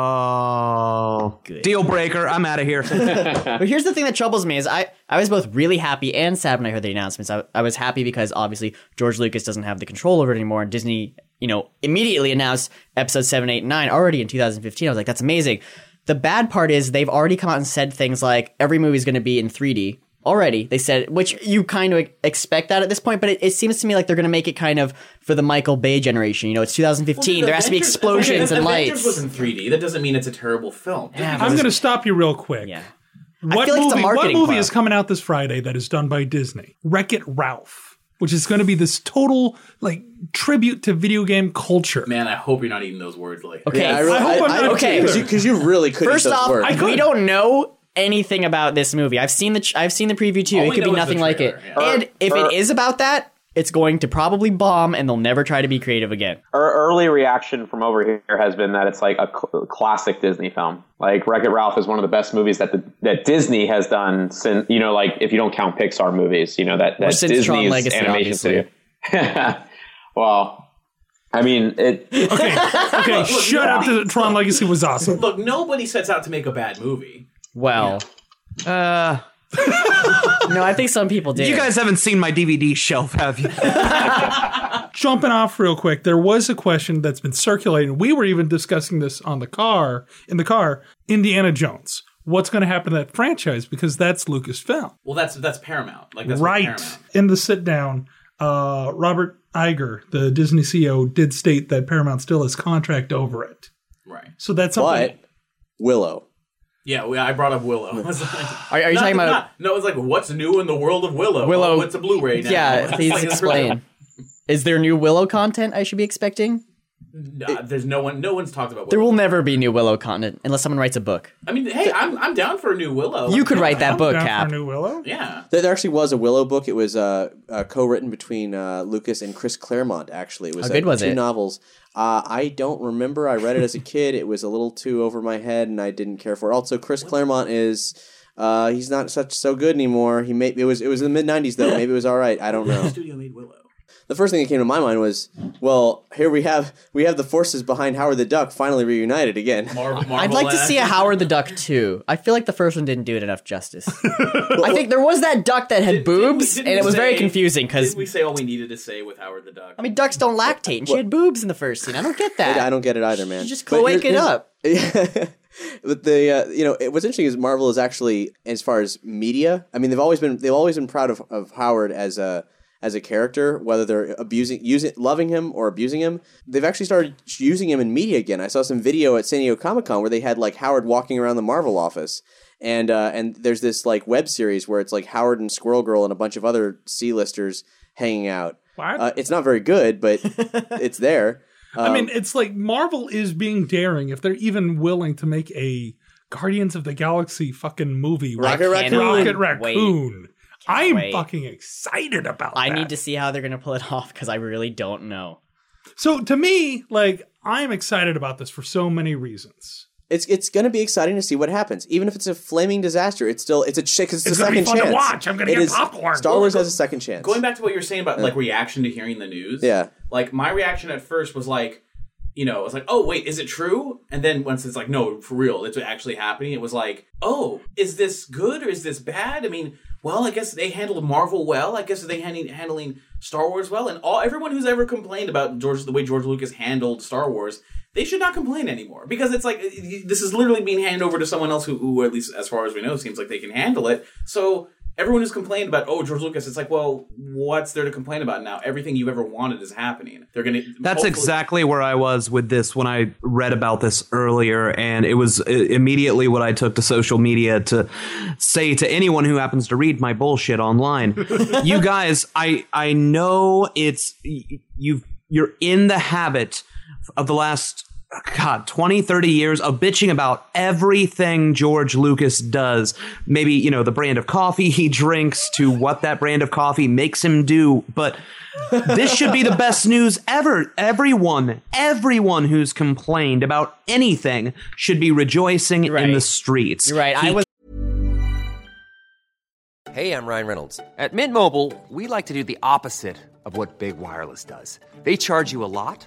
Oh, Good. deal breaker. I'm out of here. But here's the thing that troubles me is I, I was both really happy and sad when I heard the announcements. I, I was happy because obviously George Lucas doesn't have the control over it anymore, and Disney, you know, immediately announced episode seven, eight, and nine already in 2015. I was like, that's amazing. The bad part is they've already come out and said things like every movie is going to be in 3D already. They said, which you kind of expect that at this point, but it, it seems to me like they're going to make it kind of for the Michael Bay generation. You know, it's 2015. there has to be Avengers- explosions and Avengers lights. was in 3D. That doesn't mean it's a terrible film. Yeah, I'm going to stop you real quick. Yeah. What feel like it's a movie, what movie clout. is coming out this Friday that is done by Disney? Wreck It Ralph. Which is going to be this total like tribute to video game culture. Man, I hope you're not eating those words like. Okay. Yeah, I, really, I hope I'm not okay. because you, 'cause you really couldn't. First those off, words. I could. we don't know anything about this movie. I've seen the I've seen the preview too. All it could be know is nothing like it. yeah. And if Er- it is about that, it's going to probably bomb, and they'll never try to be creative again. Our early reaction from over here has been that it's like a cl- classic Disney film. Like Wreck It Ralph is one of the best movies that the, that Disney has done since you know, like if you don't count Pixar movies, you know that that since Tron Disney's Legacy, animation obviously. studio. well, I mean it. Okay, okay, Look, shut up. The Tron Legacy was awesome. Look, nobody sets out to make a bad movie. Well, Uh, no, I think some people did. you guys haven't seen my DVD shelf, have you? Jumping off real quick, there was a question that's been circulating. We were even discussing this on the car in the car. Indiana Jones. What's going to happen to that franchise? Because that's Lucasfilm. Well, that's that's Paramount. Like that's right Paramount. in the sit down uh, robert Iger, the disney ceo did state that paramount still has contract over it Right. so that's something but Willow. Yeah, we, I brought up Willow. I was like- Are, are you Not- talking about not- no, it's like what's new in the world of Willow? Willow? Oh, it's a Blu-ray now. Yeah, please like- explain. Is there new Willow content I should be expecting? Nah, there's no one. No one's talked about. There will never be new Willow content unless someone writes a book. I mean, hey, I'm I'm down for a new Willow. You could write that I'm book, down Cap. for new willow Yeah. There, there actually was a Willow book. It was uh, uh, co-written between uh, Lucas and Chris Claremont. Actually, it was How good uh, was two it? novels. Uh, I don't remember. I read it as a kid. It was a little too over my head, and I didn't care for it. Also, Chris Claremont is. Uh, he's not such so good anymore. He made it was it was in the mid '90s though. Maybe it was all right. I don't know. Studio made Willow. The first thing that came to my mind was, well, here we have we have the forces behind Howard the Duck finally reunited again. Marvel, I'd like to see a Howard the Duck too. I feel like the first one didn't do it enough justice. I think there was that duck that had boobs, didn't and it we was very confusing because we say all we needed to say with Howard the Duck? I mean ducks don't lactate, and she had boobs in the first scene. I don't get that. I don't get it either, man. You just But wake it here's- up. But the uh, you know it, what's interesting is Marvel is actually as far as media. I mean, they've always been they've always been proud of, of Howard as a as a character, whether they're abusing using loving him or abusing him. They've actually started using him in media again. I saw some video at San Diego Comic Con where they had like Howard walking around the Marvel office. And uh, and there's this like web series where it's like Howard and Squirrel Girl and a bunch of other C-listers hanging out. What? Uh, it's not very good, but it's there. i mean it's like marvel is being daring if they're even willing to make a guardians of the galaxy fucking movie Rocket Raccoon. rocket Wait. Raccoon i'm wait. fucking excited about I that. need to see how they're gonna pull it off because I really don't know. so to me like i'm excited about this for so many reasons It's it's going to be exciting to see what happens. Even if it's a flaming disaster, it's still it's a ch- it's, It's a gonna be second fun to chance. watch. I'm gonna It get is- popcorn. Star Wars has a second chance. Going back to what you're saying about like reaction to hearing the news. Yeah. Like my reaction at first was like, you know, it was like, oh wait, is it true? And then once it's like, no, for real, it's actually happening. It was like, oh, is this good or is this bad? I mean, well, I guess they handled Marvel well. I guess they handling handling Star Wars well. And all everyone who's ever complained about George the way George Lucas handled Star Wars, they should not complain anymore because it's like this is literally being handed over to someone else who, who at least as far as we know, seems like they can handle it. So everyone who's complained about oh George Lucas, it's like, well, what's there to complain about now? Everything you ever wanted is happening. They're gonna. That's hopefully- exactly where I was with this when I read about this earlier, and it was uh, immediately what I took to social media to say to anyone who happens to read my bullshit online. you guys, I I know it's you've you're in the habit of the last God, 20, 30 years of bitching about everything George Lucas does. Maybe, you know, the brand of coffee he drinks to what that brand of coffee makes him do. But this should be the best news ever. Everyone, everyone who's complained about anything should be rejoicing in the streets. You're right. I was Hey, I'm Ryan Reynolds. At Mint Mobile, we like to do the opposite of what Big Wireless does. They charge you a lot,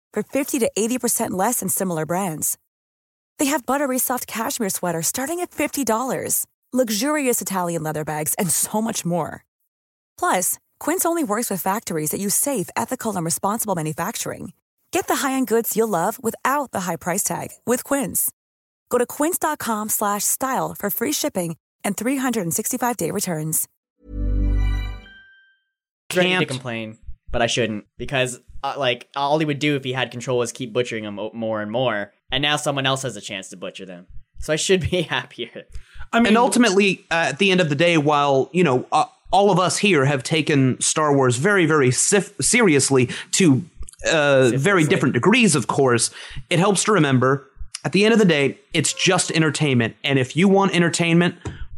for 50 to 80% less than similar brands. They have buttery soft cashmere sweaters starting at $50, luxurious Italian leather bags, and so much more. Plus, Quince only works with factories that use safe, ethical, and responsible manufacturing. Get the high-end goods you'll love without the high price tag with Quince. Go to quince.com slash style for free shipping and 365-day returns. ready to Can't- complain, but I shouldn't because uh, like all he would do if he had control was keep butchering them more and more, and now someone else has a chance to butcher them. So I should be happier. I mean, and ultimately, uh, at the end of the day, while you know uh, all of us here have taken Star Wars very, very sif- seriously to uh, very different degrees, of course, it helps to remember at the end of the day, it's just entertainment. And if you want entertainment,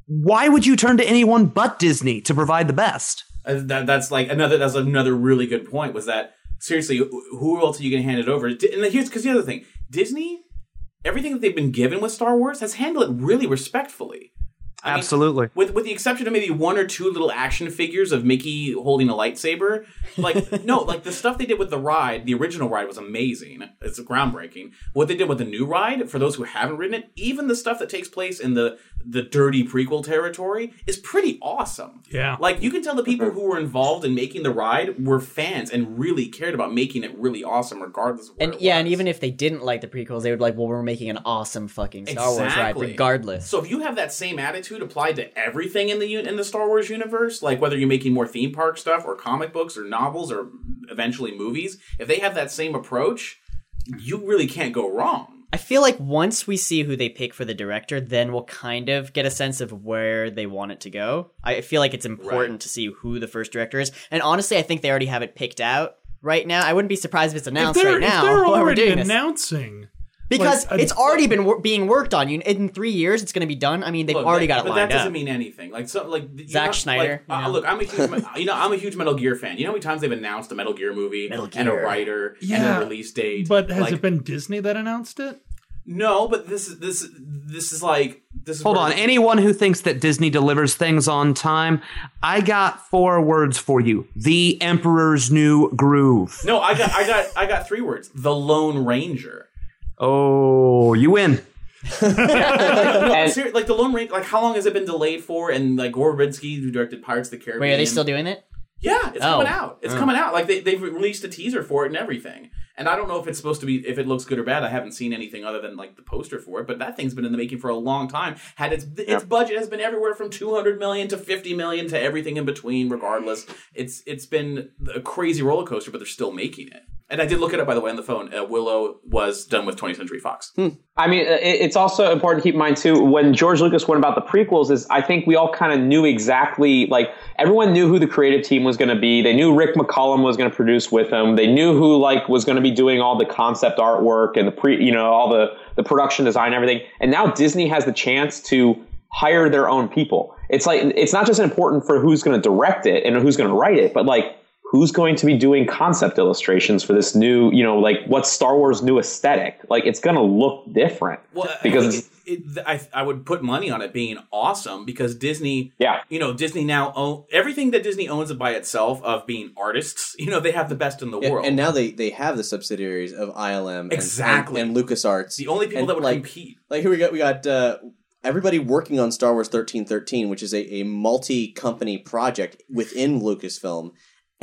why would you turn to anyone but Disney to provide the best? Uh, that, that's like another. That's another really good point. Was that seriously? Who else are you going to hand it over? And here's because the other thing, Disney, everything that they've been given with Star Wars has handled it really respectfully. I mean, Absolutely. with with the exception of maybe one or two little action figures of Mickey holding a lightsaber, like no, like the stuff they did with the ride, the original ride was amazing. It's groundbreaking. What they did with the new ride, for those who haven't ridden it, even the stuff that takes place in the the dirty prequel territory is pretty awesome. Yeah. Like you can tell the people who were involved in making the ride were fans and really cared about making it really awesome, regardless of what And it yeah, was. and even if they didn't like the prequels, they would like, well, we're making an awesome fucking Star Wars ride, regardless. So if you have that same attitude applied to everything in the in the Star Wars universe, like whether you're making more theme park stuff or comic books or novels or eventually movies, if they have that same approach, you really can't go wrong. I feel like once we see who they pick for the director, then we'll kind of get a sense of where they want it to go. I feel like it's important to see who the first director is. And honestly, I think they already have it picked out right now. I wouldn't be surprised if it's if announced they're, right now. if they're already doing this. announcing, Because like, a- it's already been wor- being worked on. You in three years, it's going to be done. I mean, they've Look, already that- got it but lined that doesn't up. mean anything. Like so, like you Zack know, Snyder, Like, you uh, look, I'm a huge, you know, I'm a huge Metal Gear fan. You know how many times they've announced a Metal Gear movie Metal and a Gear. writer and a release date? but has Like, it been Disney that announced it? No, but this is this this is like this is Hold on. Anyone who thinks that Disney delivers things on time, I got four words for you. The Emperor's New Groove. No, I got I got I got three words. The Lone Ranger. Oh, you win. no, ser- like the Lone Ranger. Like how long has it been delayed for? And like Gore Verbinski, who directed Pirates of the Caribbean. Wait, are they still doing it? Yeah, it's Oh. coming out. It's Oh. coming out. Like they they've released a teaser for it and everything. And I don't know if it's supposed to be if it looks good or bad. I haven't seen anything other than like the poster for it. But that thing's been in the making for a long time. Had its its budget has been everywhere from two hundred million to fifty million to everything in between. Regardless, it's it's been a crazy roller coaster. But they're still making it. And I did look it up by the way on the phone. Uh, Willow was done with 20th Century Fox. I mean, it's also important to keep in mind too when George Lucas went about the prequels. Is I think we all kind of knew exactly like everyone knew who the creative team was going to be. They knew Rick McCallum was going to produce with them. They knew who like was going to be doing all the concept artwork and the pre, you know, all the the production design, and everything. And now Disney has the chance to hire their own people. It's like it's not just important for who's going to direct it and who's going to write it, but like who's going to be doing concept illustrations for this new, you know, like what's Star Wars' new aesthetic? Like it's going to look different Well, because I, it, it, I, I would put money on it being awesome because Disney, yeah, you know, Disney now own everything that Disney owns by itself of being artists. You know, they have the best in the Yeah, world. and now they, they have the subsidiaries of ILM and, Exactly. and, and LucasArts. the only people And, that would like, compete. Like here we got we got uh, everybody working on Star Wars thirteen thirteen, which is a, a multi company project within Lucasfilm,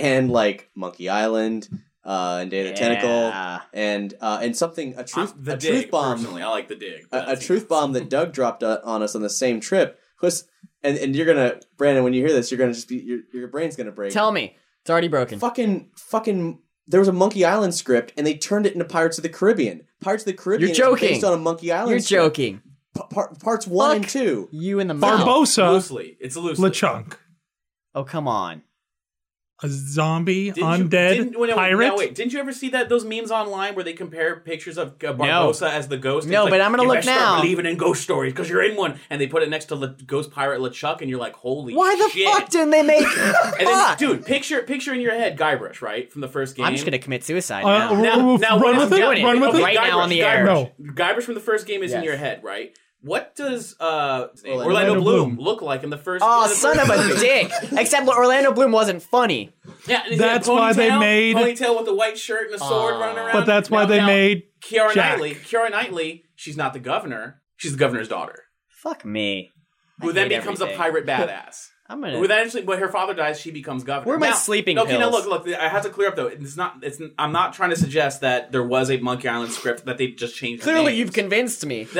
and like Monkey Island, uh, and Day of the Tentacle, and uh, and something a truth the a dig, truth bomb personally, I like the dig. but a, a truth bomb that Doug dropped uh, on us on the same trip was and and you're gonna Brandon when you hear this you're gonna just be your your brain's gonna break. Tell me, it's already broken. fucking fucking there was a Monkey Island script and they turned it into Pirates of the Caribbean. Pirates of the Caribbean You're is joking. based on a Monkey Island. You're script. joking. Pa- par- parts one and two. You in the mouth. Barbossa, loosely. It's loosely. LeChuck, Oh come on. A zombie, Didn't you- undead didn't- wait, no, pirate. Now wait, didn't you ever see that those memes online where they compare pictures of uh, Barbossa as the ghost? No, It's but I'm gonna look now. Believing in ghost stories because you're in one, and they put it next to Le- Ghost Pirate LeChuck, and you're like, holy Why the shit. fuck didn't they make? And then, Fuck. dude, picture picture in your head Guybrush, right, from the first game. I'm just gonna commit suicide Uh, now. now, now run what with is- it. Run with Okay, it. right now on the air. Guybrush, Guybrush from the first game is in your head, right? What does uh, Orlando Orlando, Bloom, Bloom. look like in the first? Oh, in the son of first a movie? dick! Except Orlando Bloom wasn't funny. Yeah, he had That's why they ponytail- made- ponytail with the white shirt and a sword running around. But that's why Now- they now, made Keira Jack. Knightley. Keira Knightley. She's not the governor. She's the governor's daughter, Fuck me. I who then hate becomes everything. a pirate badass. I'm gonna. When eventually, when her father dies, she becomes governor. Where are my Now- sleeping Okay, now pills? look, look. I have to clear up though. It's not. It's. I'm not trying to suggest that there was a Monkey Island script that they just changed. Clearly, you've convinced me.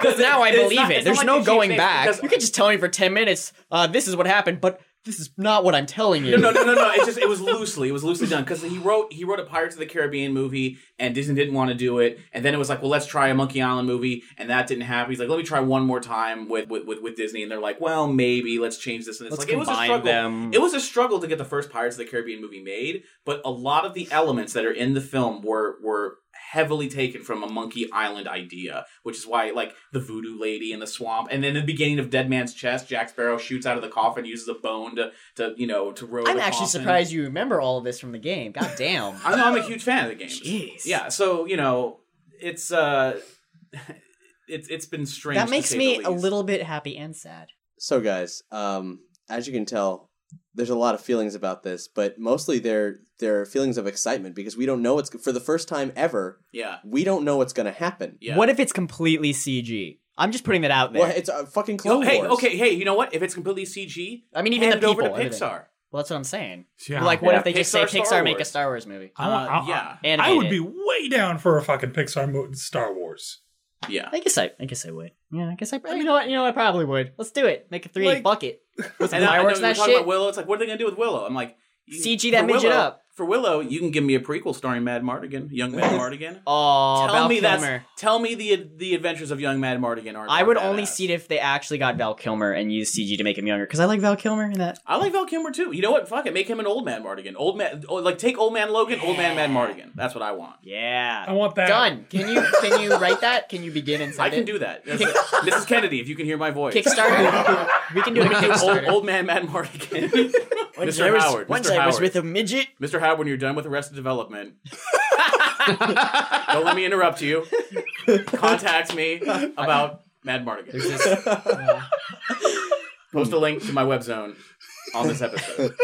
Because now I believe not- it. There's like no going back. You can just tell me for ten minutes. Uh, this is what happened, but this is not what I'm telling you. No, no, no, no, no. It just it was loosely. It was loosely done because he wrote he wrote a Pirates of the Caribbean movie, and Disney didn't want to do it. And then it was like, well, let's try a Monkey Island movie, and that didn't happen. He's like, let me try one more time with with, with, with Disney, and they're like, well, maybe let's change this. And it's Let's like it was a struggle. them. It was a struggle to get the first Pirates of the Caribbean movie made, but a lot of the elements that are in the film were were heavily taken from a Monkey Island idea, which is why like the voodoo lady in the swamp, and then in the beginning of Dead Man's Chest, Jack Sparrow shoots out of the coffin, uses a bone to to you know to row. I'm the actually coffin. surprised you remember all of this from the game. God damn. I know I'm a huge fan of the game. Jeez. Yeah, so you know, it's uh, it's it's been strange. that to makes say me the a little bit happy and sad. So, guys, um, as you can tell, there's a lot of feelings about this, but mostly they're they're feelings of excitement because we don't know what's for the first time ever. Yeah. we don't know what's going to happen. Yeah. What if it's completely CG? I'm just putting that out there. Well, it's a fucking Oh, Clone hey, Wars. okay, hey, you know what? If it's completely CG, I mean, even hand the it over people, to everything. Pixar. Well, that's what I'm saying. Yeah. Like, what Yeah, if they just Pixar, say Pixar Star make a Star Wars movie? I, want- Uh, I- yeah. I would it. be way down for a fucking Pixar mo- Star Wars. Yeah. I guess I, I guess I would. Yeah, I guess I. You know what? You know, I probably would. Let's do it. Make a 3D Like- bucket And I, I know fireworks we were and that talking shit. about Willow. It's like, what are they gonna do with Willow? I'm like, you- CG that for midget Willow- up. For Willow, you can give me a prequel starring Mad Mardigan, young Mad Mardigan. Oh, tell Val me Kilmer. that's tell me the the adventures of young Mad Mardigan are. I are would only badass. see it if they actually got Val Kilmer and used CG to make him younger. Because I like Val Kilmer in that. I like Val Kilmer too. You know what? Fuck it, make him an old man Mardigan. Old man, oh, like take old man Logan, old man Mad Mardigan. That's what I want. Yeah. I want that. Done. Can you can you write that? Can you begin and send I can it? do that, That's- Mrs. Kennedy. If you can hear my voice, Kickstarter. we can do it. We can do old, Kickstarter. old man Mad Mardigan. Mr. I was, Howard. Once Mr. I was Howard. with a midget. Mr. Howard, when you're done with Arrested Development, don't let me interrupt you. Contact me about Mad Mardigan. Post a link to my web zone on this episode.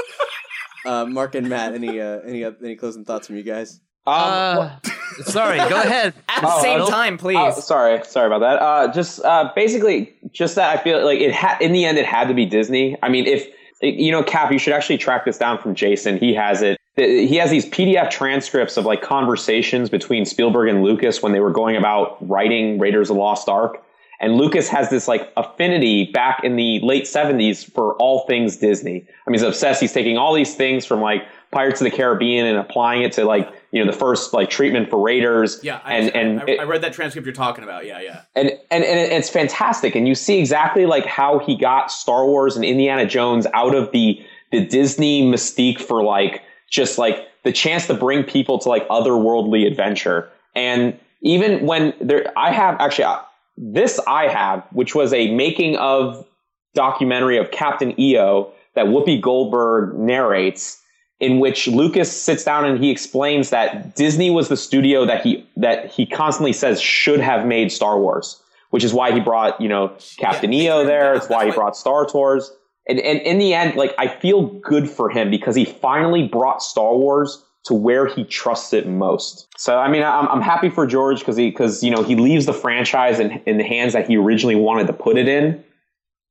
Uh, Mark and Matt, any uh, any uh, any closing thoughts from you guys? Um, Uh, sorry, go ahead. At the Oh, same uh, time, please. Oh, sorry, sorry about that. Uh, just uh, basically, just that I feel like it had in the end it had to be Disney. I mean, if you know, Cap, you should actually track this down from Jason. He has it. He has these PDF transcripts of like conversations between Spielberg and Lucas when they were going about writing Raiders of the Lost Ark. And Lucas has this like affinity back in the late 70s for all things Disney. I mean, he's obsessed. He's taking all these things from like Pirates of the Caribbean and applying it to like, you know, the first like treatment for Raiders. Yeah, I, and, and I, it- I read that transcript you're talking about. Yeah, yeah. and, and and it's fantastic and you see exactly like how he got star wars and indiana jones out of the the disney mystique for like just like the chance to bring people to like otherworldly adventure and even when there i have actually uh, this i have which was a making of documentary of captain eo that whoopi goldberg narrates in which Lucas sits down and he explains that Disney was the studio that he that he constantly says should have made Star Wars, which is why he brought you know Captain Yeah, EO there. It's why he brought Star Tours. And, and in the end, like I feel good for him because he finally brought Star Wars to where he trusts it most. So I mean, I'm, I'm happy for George because he because you know he leaves the franchise in, in the hands that he originally wanted to put it in,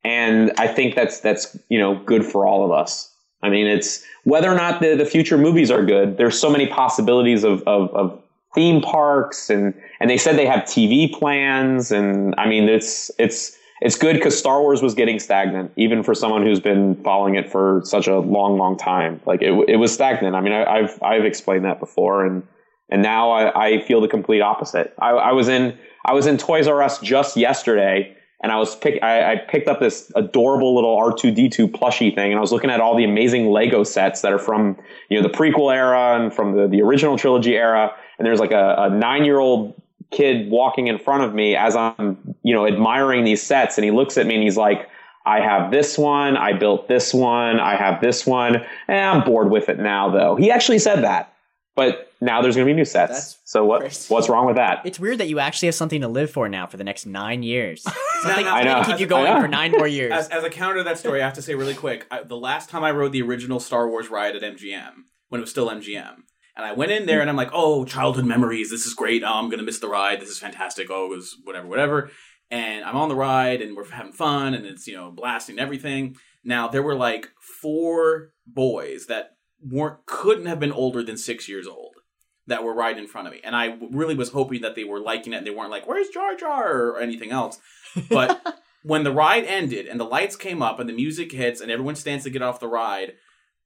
and I think that's that's you know good for all of us. I mean, it's whether or not the, the future movies are good. There's so many possibilities of, of, of theme parks, and and they said they have TV plans, and I mean, it's it's it's good because Star Wars was getting stagnant, even for someone who's been following it for such a long, long time. Like it, it was stagnant. I mean, I, I've I've explained that before, and and now I, I feel the complete opposite. I, I was in I was in Toys R Us just yesterday, and I was pick I, I picked up this adorable little R two D two plushie thing, and I was looking at all the amazing Lego sets that are from you know the prequel era and from the the original trilogy era, and there's like a, a nine year old kid walking in front of me as I'm you know admiring these sets, and he looks at me and he's like. I have this one. I built this one. I have this one. Eh, I'm bored with it now, though. He actually said that. But now there's going to be new sets. That's so what? crazy. What's wrong with that? It's weird that you actually have something to live for now for the next nine years. Something, I something know. to keep you going for nine more years. As, as a counter to that story, I have to say really quick. I, the last time I rode the original Star Wars ride at MGM, when it was still MGM, and I went in there and I'm like, "Oh, childhood memories. This is great. Oh, I'm gonna miss the ride. This is fantastic. Oh, it was whatever, whatever." And I'm on the ride and we're having fun and it's you know blasting everything. Now there were like four boys that weren't couldn't have been older than six years old that were right in front of me, and I really was hoping that they were liking it. and They weren't like, "Where's Jar Jar?" or anything else. But when the ride ended and the lights came up and the music hits and everyone stands to get off the ride,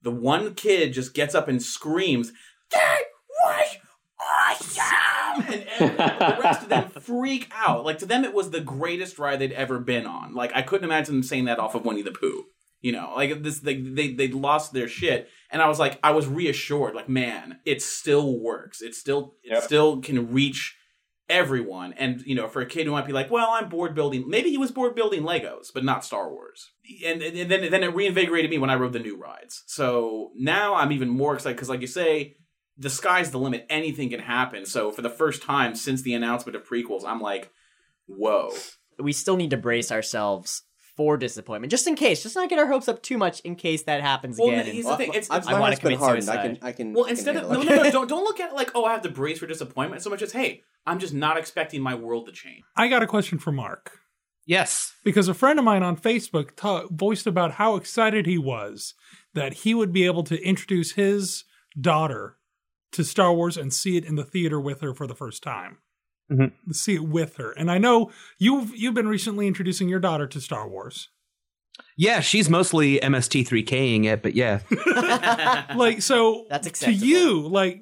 the one kid just gets up and screams, "That was awesome!" And, and the rest of them freak out. Like to them, it was the greatest ride they'd ever been on. Like I couldn't imagine them saying that off of Winnie the Pooh. You know, like this, they they they lost their shit, and I was like, I was reassured. Like, man, it still works. It still it Yep. still can reach everyone. And you know, for a kid who might be like, well, I'm bored building. Maybe he was bored building Legos, but not Star Wars. And, and then then it reinvigorated me when I rode the new rides. So now I'm even more excited because, like you say, the sky's the limit. Anything can happen. So for the first time since the announcement of prequels, I'm like, whoa. We still need to brace ourselves for disappointment, just in case. Just not get our hopes up too much in case that happens Well, again. here's the thing, it's- I, it's- I want to been commit hardened. suicide. I can, I can. Well, I can instead of no, no, no, don't don't look at it like oh, I have to brace for disappointment so much as hey, I'm just not expecting my world to change. I got a question for Mark. Yes. Because a friend of mine on Facebook ta- voiced about how excited he was that he would be able to introduce his daughter to Star Wars and see it in the theater with her for the first time. Mhm. See it with her. And I know you've you've been recently introducing your daughter to Star Wars. Yeah, she's mostly MST3King it, but yeah. like so That's to you like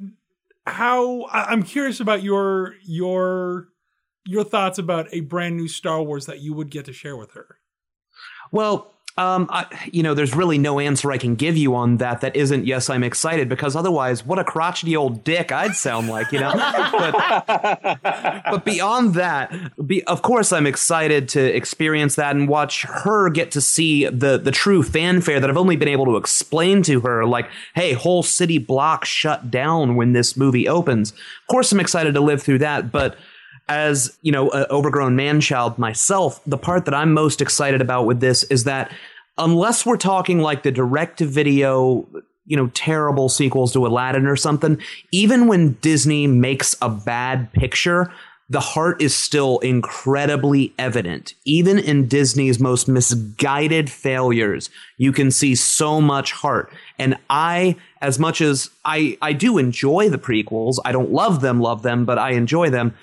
how i'm curious about your your your thoughts about a brand new star wars that you would get to share with her Well, um, I, you know, there's really no answer I can give you on that that isn't yes, I'm excited because otherwise, what a crotchety old dick I'd sound like, you know. but, but beyond that, be, of course, I'm excited to experience that and watch her get to see the the true fanfare that I've only been able to explain to her. Like, hey, whole city block shut down when this movie opens. Of course, I'm excited to live through that, but as you know an overgrown man child myself the part that i'm most excited about with this is that unless we're talking like the direct to video you know terrible sequels to aladdin or something even when disney makes a bad picture the heart is still incredibly evident. Even in Disney's most misguided failures, you can see so much heart. And I, as much as I, I do enjoy the prequels, I don't love them, love them, but I enjoy them.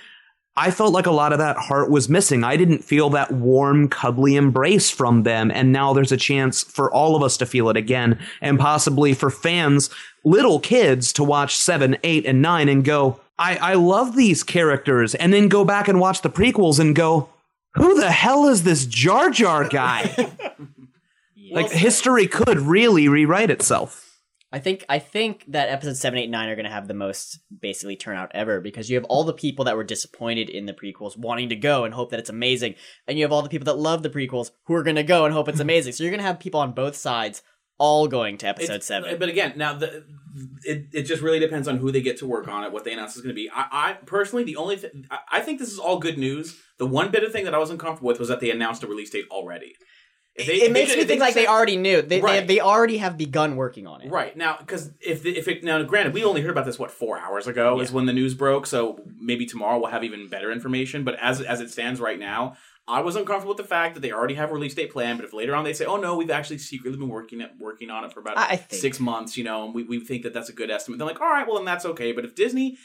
I felt like a lot of that heart was missing. I didn't feel that warm, cuddly embrace from them. And now there's a chance for all of us to feel it again, and possibly for fans, little kids, to watch seven, eight, and nine and go, I, I love these characters. And then go back and watch the prequels and go, who the hell is this Jar Jar guy? like, history could really rewrite itself. I think I think that episode seven, eight, nine are going to have the most basically turnout ever because you have all the people that were disappointed in the prequels wanting to go and hope that it's amazing, and you have all the people that love the prequels who are going to go and hope it's amazing. So you're going to have people on both sides all going to episode It's- seven. But again, now the it, it just really depends on who they get to work on it, what they announce is going to be. I, I personally, the only th- I, I think this is all good news. The one bit of thing that I was uncomfortable with was that they announced a release date already. They- it makes they- me if think like they already knew. They, they Right. they already have begun working on it. Right now, because if if it now, granted, we only heard about this what four hours ago is when the news broke. So maybe tomorrow we'll have even better information. But as as it stands right now, I was uncomfortable with the fact that they already have a release date planned. But if later on they say, "Oh no, we've actually secretly been working it working on it for about I six months," you know, and we we think that that's a good estimate, they're like, "All right, well then that's okay." But if Disney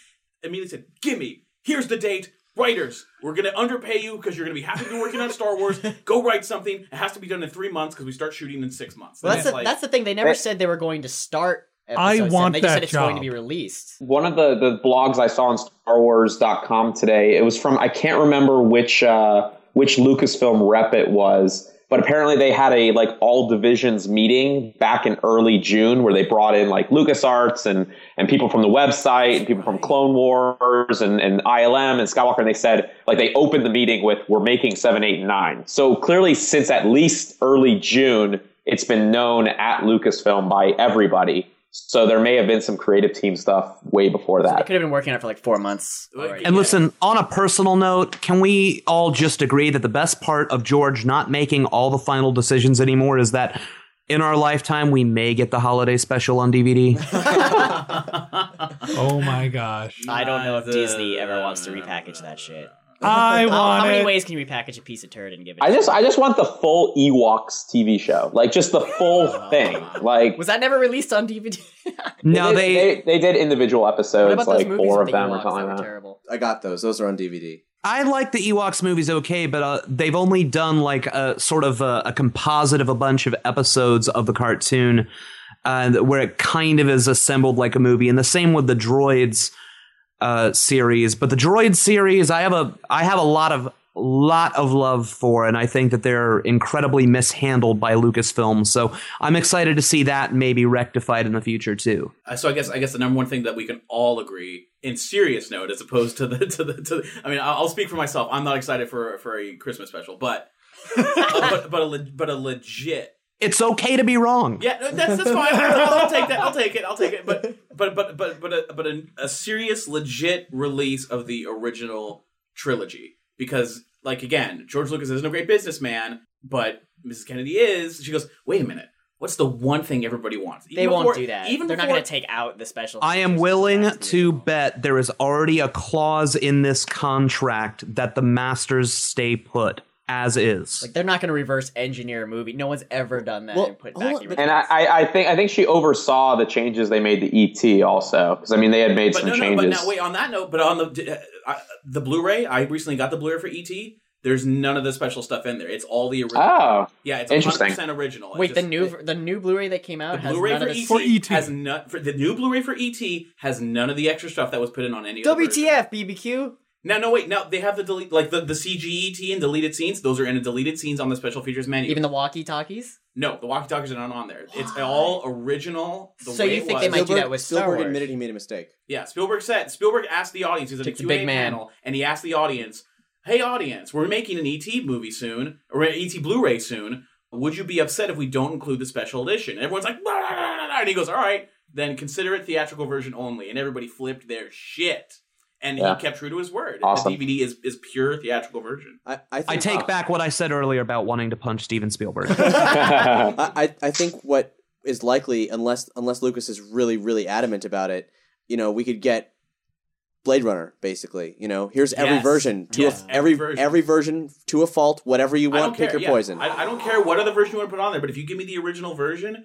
immediately said, "Give me, here's the date." Writers, we're going to underpay you because you're going to be happy to be working on Star Wars. Go write something. It has to be done in three months because we start shooting in six months. Well, that's the, like- that's the thing. They never said they were going to start. I episode seven. want They just that said it's going to be released. one of the, the blogs I saw on StarWars.com today, it was from I can't remember which uh, which Lucasfilm rep it was, but apparently they had a like all divisions meeting back in early June where they brought in like LucasArts and and people from the website and people from Clone Wars and, and ILM and Skywalker, and they said like they opened the meeting with we're making seven, eight, and nine. So clearly, since at least early June, it's been known at Lucasfilm by everybody. So there may have been some creative team stuff way before They that. could have been working on it for like four months. already. And listen, on a personal note, can we all just agree that the best part of George not making all the final decisions anymore is that in our lifetime we may get the holiday special on DVD? oh my gosh I don't know if Disney ever wants to repackage that shit. I How, want how many it. ways can you repackage a piece of turd and give it? I just I just want the full Ewoks TV show, like just the full thing. Like was that never released on DVD? No, they, they. they they did individual episodes, like four of the them or something that were like that. terrible? I got those. Those are on DVD. I like the Ewoks movies okay, but uh, they've only done like a sort of a, a composite of a bunch of episodes of the cartoon, uh, where it kind of is assembled like a movie. And the same with the Droids uh, series. But the Droid series, I have a I have a lot of lot of love for, and I think that they're incredibly mishandled by Lucasfilm. So I'm excited to see that maybe rectified in the future too. Uh, so I guess I guess the number one thing that we can all agree in serious note, as opposed to the to the to the, I mean, I'll speak for myself. I'm not excited for for a Christmas special, but but but a but a legit. It's okay to be wrong. Yeah, no, that's that's fine. I'll, I'll take that. I'll take it. I'll take it. But but but but but a, but a, a serious, legit release of the original trilogy because, like, again, George Lucas isn't a great businessman, but Mrs. Kennedy is. She goes, wait a minute. What's the one thing everybody wants? They won't before- do that. Even They're not going to take out the special. I am willing to bet there is already a clause in this contract that the masters stay put as is. Like they're not going to reverse engineer a movie. No one's ever done that Well, and put hold back on, And. I, I, I think I think she oversaw the changes they made to ET also because I mean they had made But some no, no. changes. But now, wait. On that note, but on the uh, uh, the Blu-ray, I recently got the Blu-ray for ET. There's none of the special stuff in there. It's all the original. Oh, yeah, it's 100 percent original. It Wait, the just- new the new Blu-ray that came out The Blu-ray none for of ET, For ET. has none. For the new Blu-ray for ET has none of the extra stuff that was put in on any. other. WTF BBQ. No, no, wait. No, they have the delete, like the the CG ET and deleted scenes. Those are in the deleted scenes on the special features menu. Even the walkie-talkies. no, the walkie talkies are not on there. It's all original. The So way you it think was. they might do Spielberg, that with Star Spielberg Wars. admitted he made a mistake. Yeah, Spielberg said Spielberg asked the audience. He's at a Chick's a Q&A big man. panel, and he asked the audience, "Hey, audience, we're making an ET movie soon, or an ET Blu-ray soon. Would you be upset if we don't include the special edition?" And everyone's like, "Blah, blah, blah, blah," and he goes, "All right, then consider it theatrical version only." And everybody flipped their shit, and Yeah. he kept true to his word. Awesome. The DVD is is pure theatrical version. I, I, I think, take back what I said earlier about wanting to punch Steven Spielberg. I, I I think what is likely, unless unless Lucas is really really adamant about it, you know, we could get Blade Runner basically. You know, here's every Yes. version to Yes, a, every every version. every version to a fault. Whatever you want, pick care, your yeah. poison. I, I don't care what other version you want to put on there, but if you give me the original version,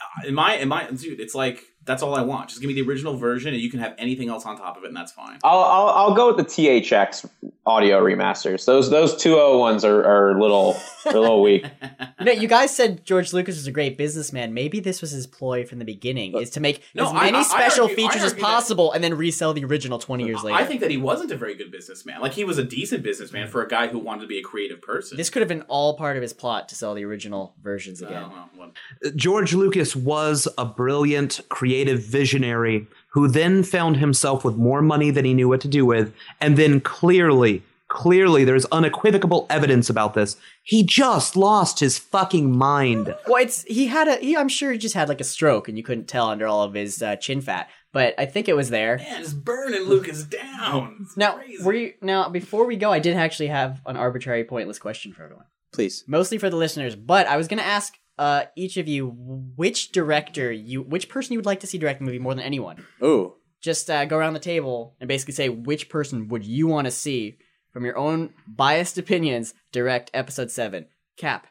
uh, in my in my dude, it's like that's all I want. Just give me the original version, and you can have anything else on top of it, and that's fine. I'll, I'll I'll go with the THX audio remasters. Those those two O ones are are a little they're a little weak. You know, you guys said George Lucas was a great businessman. Maybe this was his ploy from the beginning: is to make No, as I- many I- I special argue- features as argue that- possible, and then resell the original twenty years later. I think that he wasn't a very good businessman. Like he was a decent businessman for a guy who wanted to be a creative person. this could have been all part of his plot to sell the original versions again. don't know. George Lucas was a brilliant, creative visionary who then found himself with more money than he knew what to do with, and then clearly, clearly, there's unequivocal evidence about this. He just lost his fucking mind. Well, it's he had a he. I'm sure he just had like a stroke, and you couldn't tell under all of his uh, chin fat. But I think it was there. Man, it's burning Lucas down. It's Now, crazy. were you, now before we go, I did actually have an arbitrary, pointless question for everyone, Please. mostly for the listeners. But I was going to ask uh, each of you which director you, which person you would like to see direct the movie more than anyone. Ooh. Just uh, go around the table and basically say which person would you want to see from your own biased opinions direct episode seven. Cap.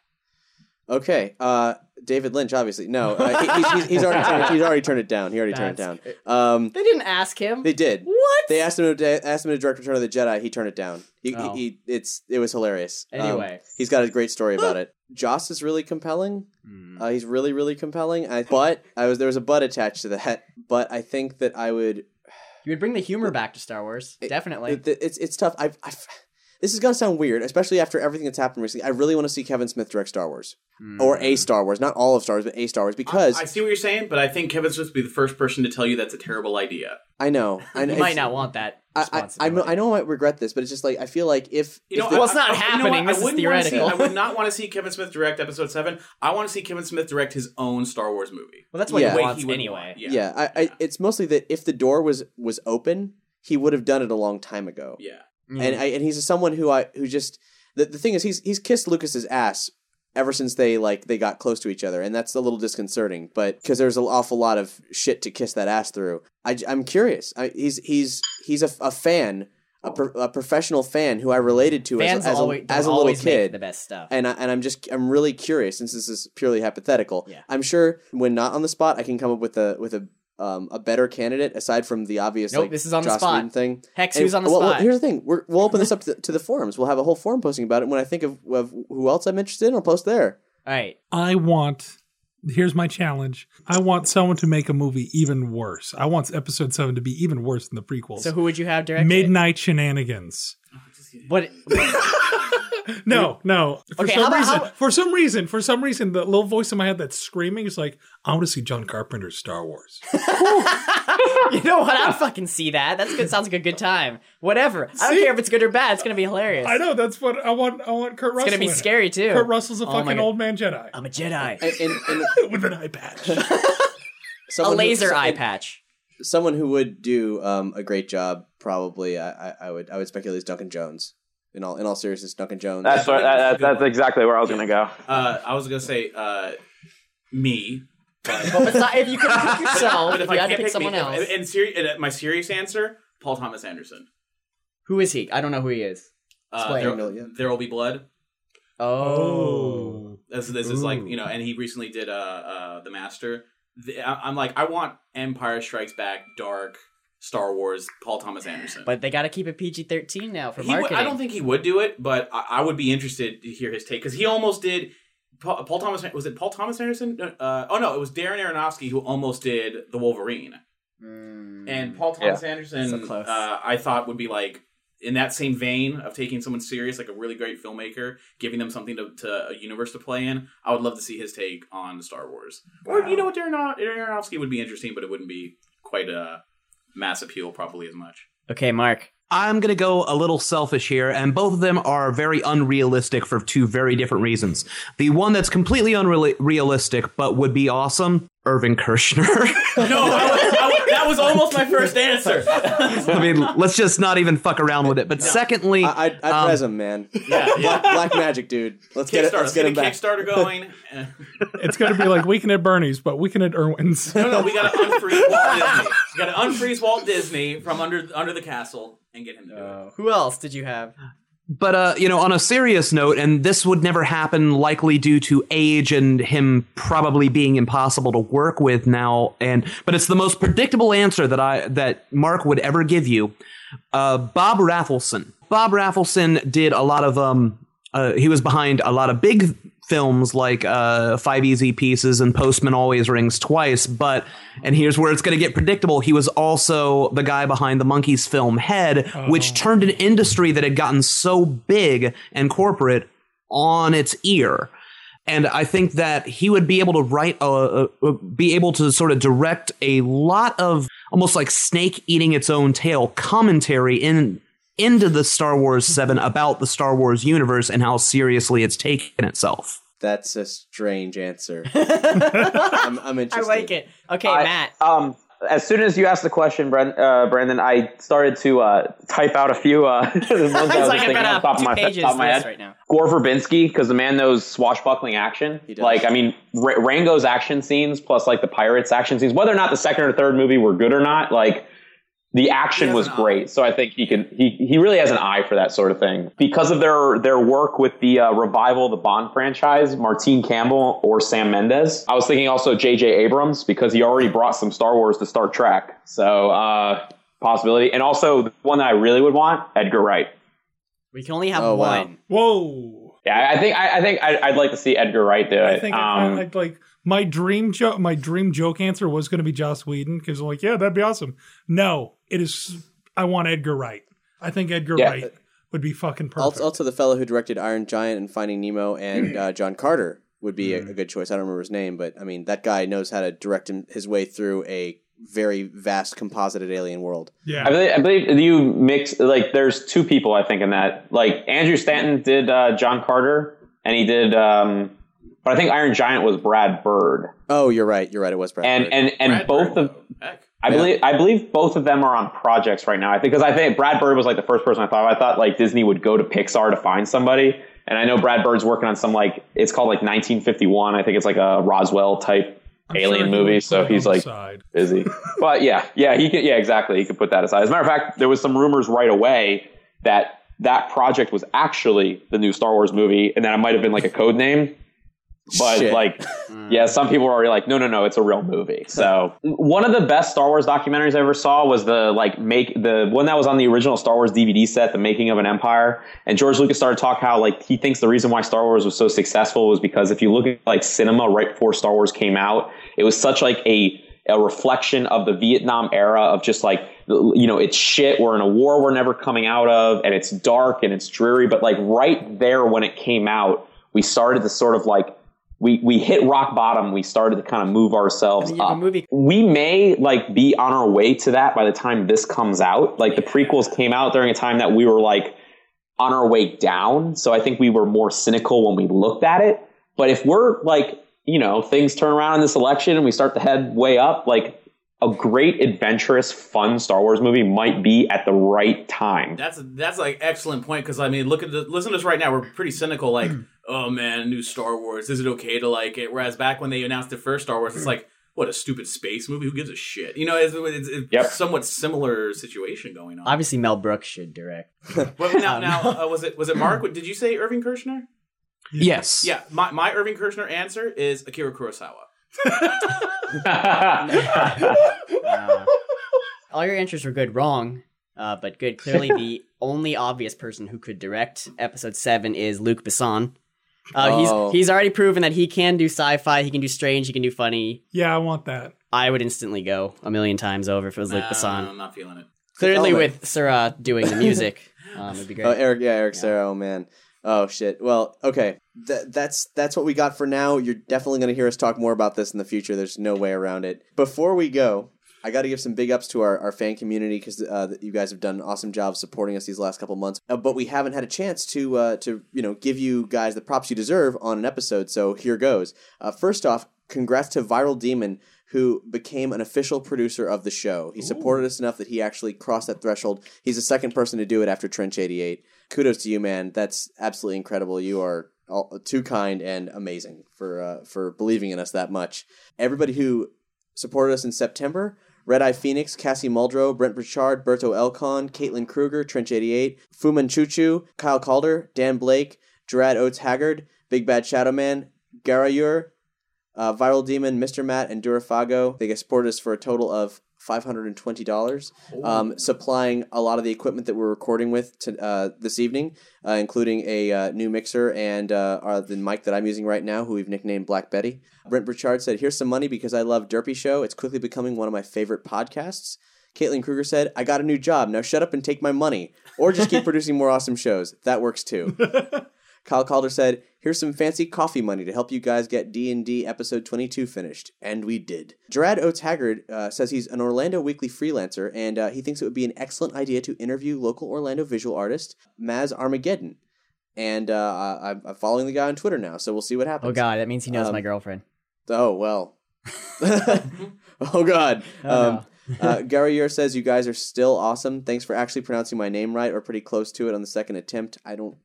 Okay. Uh, David Lynch, obviously. No, uh, he, he's, he's, already turned it, he's already turned it down. He already turned it down. Um, They didn't ask him. they did. what? They asked him to asked him to direct Return of the Jedi. He turned it down. He, Oh. he, he it's it was hilarious. Um, Anyway. he's got a great story about it. Joss is really compelling. Hmm. Uh, he's really really compelling. I, but I was there was a but attached to that. But I think that I would. You would bring the humor back to Star Wars, definitely. It, it's it's tough. I've, I've this is gonna sound weird, especially after everything that's happened recently. I really want to see Kevin Smith direct Star Wars or a Star Wars, not all of Star Wars, but a Star Wars because I see what you're saying, but I think Kevin Smith would be the first person to tell you that's a terrible idea. I know. I, you might not want that. I, I, I, know- I might regret this, but it's just like I feel like if You know, if the- Well, it's not I- I- you know happening. This I is wouldn't wanna see- I would not want to see Kevin Smith direct Episode Seven. I want to see Kevin Smith direct his own Star Wars movie. well, that's what Yeah. he Way wants would anyway. want. Yeah, yeah, I, I, it's mostly that if the door was was open, he would have done it a long time ago. yeah. Mm-hmm. And I, and he's someone who I who just the, the thing is he's he's kissed Lucas's ass ever since they like they got close to each other, and that's a little disconcerting. But because there's an awful lot of shit to kiss that ass through, I, i'm curious. I, he's he's he's a, a fan a, pro- a professional fan who I related to Fans as, as, always, a, as a little kid. the best stuff. and I, and I'm just I'm really curious since this is purely hypothetical. Yeah. I'm sure when not on the spot, I can come up with a with a um, a better candidate aside from the obvious Nope, like this is on the Joss spot. Whedon thing. Hex, And- who's on the well, well, here's the thing: We're, we'll open this up to, to the forums. We'll have a whole forum posting about it. When I think of, of who else I'm interested in, I'll post there. All right. I want. Here's my challenge. I want someone to make a movie even worse. I want episode seven to be even worse than the prequels. So who would you have direct? it? Midnight Shenanigans. What? No, no. For Okay, some how about- reason, how- for some reason, for some reason, the little voice in my head that's screaming is like, I want to see John Carpenter's Star Wars. you know what? I'd fucking see that. That's good. Sounds like a good time. Whatever. I don't care if it's good or bad. It's gonna be hilarious. I know that's what I want. I want Kurt Russell. It's Russell. gonna be in it. scary too. Kurt Russell's a Oh fucking old man Jedi I'm a Jedi. And, and, and with an eye patch. a someone who- laser eye patch. Someone who would do um, a great job, probably. I, I, I would I would speculate is Duncan Jones. In all in all seriousness, Duncan Jones. That's what, that, that, that's exactly where I was going to go. Uh, I was gonna say uh, me. But, But not, if you could pick yourself, but if I you had to can't pick someone me, else, and, and, seri- and, uh, my serious answer, Paul Thomas Anderson. who is he? I don't know who he is. Uh, Explain. there, there will be blood. Oh. This, this is like you know, and he recently did uh, uh the Master. The, I, I'm like, I want Empire Strikes Back, dark Star Wars, Paul Thomas Anderson. But they got to keep it PG thirteen now for He marketing. I don't think he would do it, but I, I would be interested to hear his take because he almost did. Paul, Paul Thomas was it Paul Thomas Anderson? Uh, oh no, it was Darren Aronofsky who almost did the Wolverine. And Paul Thomas Anderson, So. Uh, I thought would be like in that same vein of taking someone serious, like a really great filmmaker, giving them something to, to a universe to play in. I would love to see his take on Star Wars. Or you know what, Darren, Darren Aronofsky would be interesting, but it wouldn't be quite a mass appeal, probably as much. Okay, Mark. I'm going to go a little selfish here, and both of them are very unrealistic for two very different reasons. The one that's completely unrealistic but would be awesome, Irving Kershner. no, I was, I was- that was almost my first answer. I mean, let's just not even fuck around with it. But secondly, I, I'd, I'd um, res him, man. Yeah, yeah. Black, Black Magic, dude. Let's get it. Let's get him Let's back. a Kickstarter going. It's going to be like Weekend at Bernie's, but Weekend at Irwin's. No, no, we got to unfreeze Walt Disney. We got to unfreeze Walt Disney from under under the castle and get him to do it. Who else did you have? But uh, you know, on a serious note, and this would never happen, likely due to age and him probably being impossible to work with now. And but it's the most predictable answer that I that Mark would ever give you. Uh, Bob Rafelson. Bob Rafelson did a lot of um. Uh, he was behind a lot of big films like uh, Five Easy Pieces and Postman Always Rings Twice. But and here's where it's going to get predictable. He was also the guy behind the Monkees film Head, which turned an industry that had gotten so big and corporate on its ear. And I think that he would be able to write, a, a, be able to sort of direct a lot of almost like snake eating its own tail commentary in into the Star Wars Seven about the Star Wars universe and how seriously it's taken itself. That's a strange answer. I'm, I'm I like it. Okay, I- Matt. Um, as soon as you asked the question, Brent, uh, Brandon, I started to uh, type out a few uh, the ones I was It's like thinking I've on top got of my, pages top of my head. right now. Gore Verbinski, because the man knows swashbuckling action. does. Like, I mean, R- Rango's action scenes plus like the pirates action scenes. Whether or not the second or third movie were good or not, like the action was great. So I think he can. He he really has an eye for that sort of thing because of their their work with the uh, revival of the Bond franchise. Martin Campbell or Sam Mendes. I was thinking also J.J. Abrams because he already brought some Star Wars to Star Trek. So uh, possibility, and also the one that I really would want Edgar Wright. We can only have Oh, wow. one. Whoa. Yeah, I think I, I think I'd, I'd like to see Edgar Wright do it. I think I Um, find, like, like my dream joke. My dream joke answer was going to be Joss Whedon because I'm like, yeah, that'd be awesome. No, it is. I want Edgar Wright. I think Edgar Yeah. Wright would be fucking perfect. Also, also, the fellow who directed Iron Giant and Finding Nemo and uh, John Carter would be a, a good choice. I don't remember his name, but I mean that guy knows how to direct him, his way through a very vast composited alien world. yeah, I believe, I believe you mix like there's two people I think in that. Like Andrew Stanton did uh, John Carter, and he did. Um, but I think Iron Giant was Brad Bird, Oh, you're right. You're right. It was Brad. and Bird. and and Brad both Bird, of. Heck. I believe I believe both of them are on projects right now. I think because I think Brad Bird was like the first person I thought. of. I thought like Disney would go to Pixar to find somebody, and I know Brad Bird's working on some like it's called like 1951. I think it's like a Roswell type I'm alien sure movie. So he's like side. busy. but yeah, yeah, he could. Yeah, exactly. He could put that aside. As a matter of fact, there was some rumors right away that that project was actually the new Star Wars movie, and that it might have been like a code name. But Shit. like, mm. yeah, some people are already like, no, no, no, it's a real movie. So one of the best Star Wars documentaries I ever saw was the like make the one that was on the original Star Wars DVD set, The Making of an Empire. And George Lucas started to talk how like he thinks the reason why Star Wars was so successful was because if you look at like cinema right before Star Wars came out, it was such like a a reflection of the Vietnam era of just like you know it's shit we're in a war we're never coming out of and it's dark and it's dreary but like right there when it came out we started to sort of like we we hit rock bottom. We started to kind of move ourselves up. we may like be on our way to that by the time this comes out. Like the prequels came out during a time that we were like on our way down. So i think we were more cynical when we looked at it. But if we're like you know things turn around in this election and we start to head way up like a great adventurous fun star wars movie might be at the right time That's that's like excellent point because I mean, look at the listen to us right now. We're pretty cynical. Like, mm. oh man, new Star Wars. Is it okay to like it? Whereas back when they announced the first Star Wars, it's mm. like, what a stupid space movie. Who gives a shit? You know, it's, it's, it's Yep. somewhat similar situation going on. Obviously, Mel Brooks should direct. Well, now, um, now uh, was it was it Mark? Did you say Irving Kershner? Yes. Yeah, my, my Irving Kershner answer is Akira Kurosawa. Uh, all your answers were good, wrong, uh, but good. Clearly, the only obvious person who could direct episode seven is Luc Besson. Uh, Oh. He's he's already proven that he can do sci-fi, he can do strange, he can do funny. Yeah, I want that. I would instantly go a million times over if it was Luc Uh, Besson. I'm not feeling it. Clearly, Oh, with Serra doing the music, um, it'd be great. Oh, Eric, yeah, Eric Serra. Oh man. Oh shit. Well, okay. Th- that's that's what we got for now. You're definitely going to hear us talk more about this in the future. There's no way around it. Before we go, I got to give some big ups to our, our fan community because uh, you guys have done an awesome job supporting us these last couple months. Uh, but we haven't had a chance to uh, to you know give you guys the props you deserve on an episode. So here goes. Uh, first off, congrats to Viral Demon who became an official producer of the show. He supported us enough that he actually crossed that threshold. He's the second person to do it after Trench 88. Kudos to you, man. That's absolutely incredible. You are all, too kind and amazing for uh, for believing in us that much. Everybody who supported us in September. Red Eye Phoenix, Cassie Muldrow, Brent Burchard, Berto Elcon, Caitlin Kruger, Trench88, Fuman Chuchu, Kyle Calder, Dan Blake, Gerard Oates Haggard, Big Bad Shadow Man, Garayur, uh, Viral Demon, Mr. Matt, and Durafago. They supported us for a total of $520, um, supplying a lot of the equipment that we're recording with to, uh, this evening, uh, including a uh, new mixer and uh, our, the mic that I'm using right now, who we've nicknamed Black Betty. Brent Burchard said, Here's some money because I love Nerdy Show. It's quickly becoming one of my favorite podcasts. Caitlin Kruger said, I got a new job. Now shut up and take my money. Or just keep producing more awesome shows. That works too. Kyle Calder said, "Here's some fancy coffee money to help you guys get D and D episode 22 finished," and we did. Gerard Oates Haggard uh, says he's an Orlando Weekly freelancer, and uh, he thinks it would be an excellent idea to interview local Orlando visual artist Maz Armageddon. And uh, I'm following the guy on Twitter now, so we'll see what happens. oh God, that means he knows Um, my girlfriend. Oh well. oh God. Oh, um, uh, Gary Yer says you guys are still awesome. Thanks for actually pronouncing my name right or pretty close to it on the second attempt. I don't.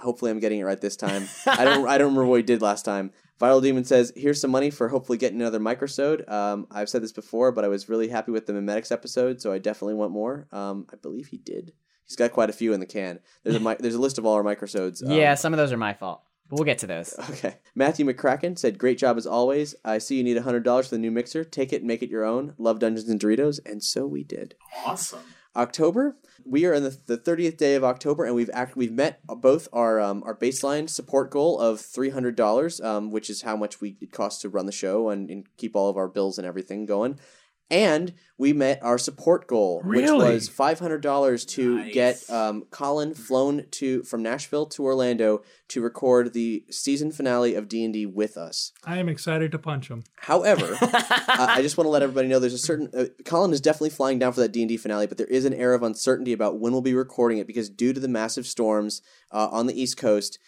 Hopefully, I'm getting it right this time. I don't. I don't remember what we did last time. Viral Demon says, "Here's some money for hopefully getting another microsode." Um, I've said this before, but I was really happy with the Mimetics episode, so I definitely want more. Um, I believe he did. He's got quite a few in the can. There's a there's a list of all our microsodes. Um, yeah, some of those are my fault, but we'll get to those. Okay. Matthew McCracken said, Great job as always. I see you need $100 for the new mixer. Take it and make it your own. Love Dungeons and Doritos. And so we did. Awesome. October, we are in the, the 30th day of October, and we've act, we've met both our um, our baseline support goal of $300, um, which is how much we it costs to run the show and, and keep all of our bills and everything going. And we met our support goal, which was five hundred dollars to Nice. get um, Colin flown to from Nashville to Orlando to record the season finale of D and D with us. I am excited to punch him. However, uh, I just want to let everybody know there's a certain uh, Colin is definitely flying down for that D and D finale, but there is an air of uncertainty about when we'll be recording it because due to the massive storms uh, on the East Coast,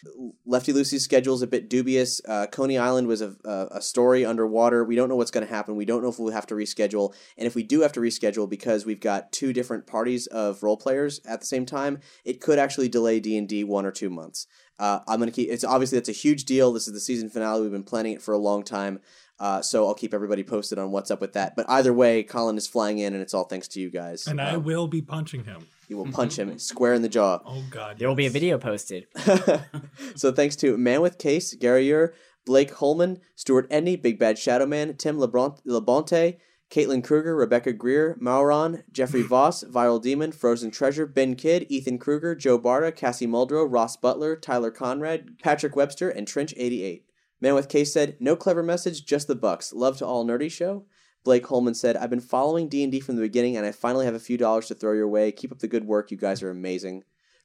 Lefty Lucy's schedule is a bit dubious. Uh, Coney Island was a, a, a story underwater. We don't know what's going to happen. We don't know if we'll have to reschedule, and if we do have to reschedule because we've got two different parties of role players at the same time, it could actually delay D and D one or two months. Uh, I'm gonna keep. It's obviously that's a huge deal. This is the season finale. We've been planning it for a long time. Uh, so I'll keep everybody posted on what's up with that. But either way, Colin is flying in, and it's all thanks to you guys. And I Um, will be punching him. he will punch him square in the jaw. Oh God. There will be a video posted. so thanks to Man with Case, Gary Ure, Blake Holman, Stuart Edney, Big Bad Shadow Man, Tim Lebron- Lebonte, Caitlin Kruger, Rebecca Greer, Mauron, Jeffrey Voss, Viral Demon, Frozen Treasure, Ben Kidd, Ethan Kruger, Joe Barta, Cassie Muldrow, Ross Butler, Tyler Conrad, Patrick Webster, and Trench88. Man with Case said, "No clever message, just the bucks. Love to all nerdy show." Blake Holman said, "I've been following D and D from the beginning, and I finally have a few dollars to throw your way. Keep up the good work. You guys are amazing."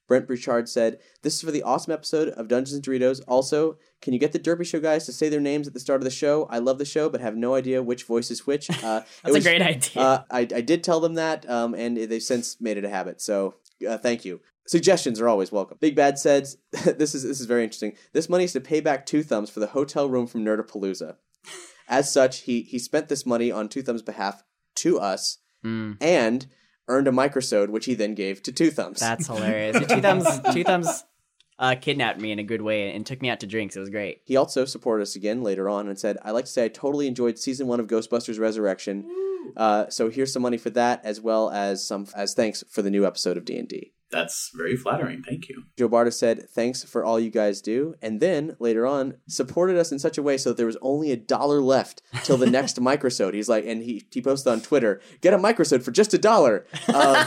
Brent Bouchard said, This is for the awesome episode of Dungeons and Doritos. Also, can you get the Nerdy Show guys to say their names at the start of the show? I love the show, but have no idea which voice is which. Uh, That's a great idea. Uh, I, I did tell them that, um, and they've since made it a habit. So uh, thank you. Suggestions are always welcome. Big Bad said, "This is this is very interesting. This money is to pay back Two Thumbs for the hotel room from Nerdapalooza. As such, he he spent this money on Two Thumbs' behalf to us, and earned a microsode, which he then gave to Two Thumbs. That's hilarious. Two thumbs. Two thumbs. Uh, kidnapped me in a good way and took me out to drinks. It was great. He also supported us again later on and said, "I like to say I totally enjoyed season one of Ghostbusters Resurrection. Uh, so here's some money for that, as well as some as thanks for the new episode of D and D." That's very flattering. Thank you. Joe Barta said, "Thanks for all you guys do," and then later on supported us in such a way so that there was only a dollar left till the next microsode. He's like, and he he posted on Twitter, "Get a microsode for just a dollar," um,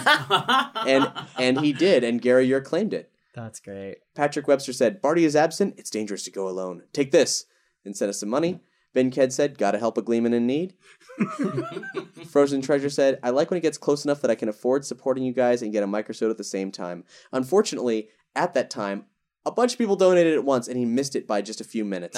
and and he did, and Gary Ure claimed it. That's great. Patrick Webster said, Barty is absent. It's dangerous to go alone. Take this and send us some money. Ben Ked said, Gotta help a gleeman in need. Frozen Treasure said, I like when it gets close enough that I can afford supporting you guys and get a microsode at the same time. Unfortunately, at that time, a bunch of people donated at once and he missed it by just a few minutes.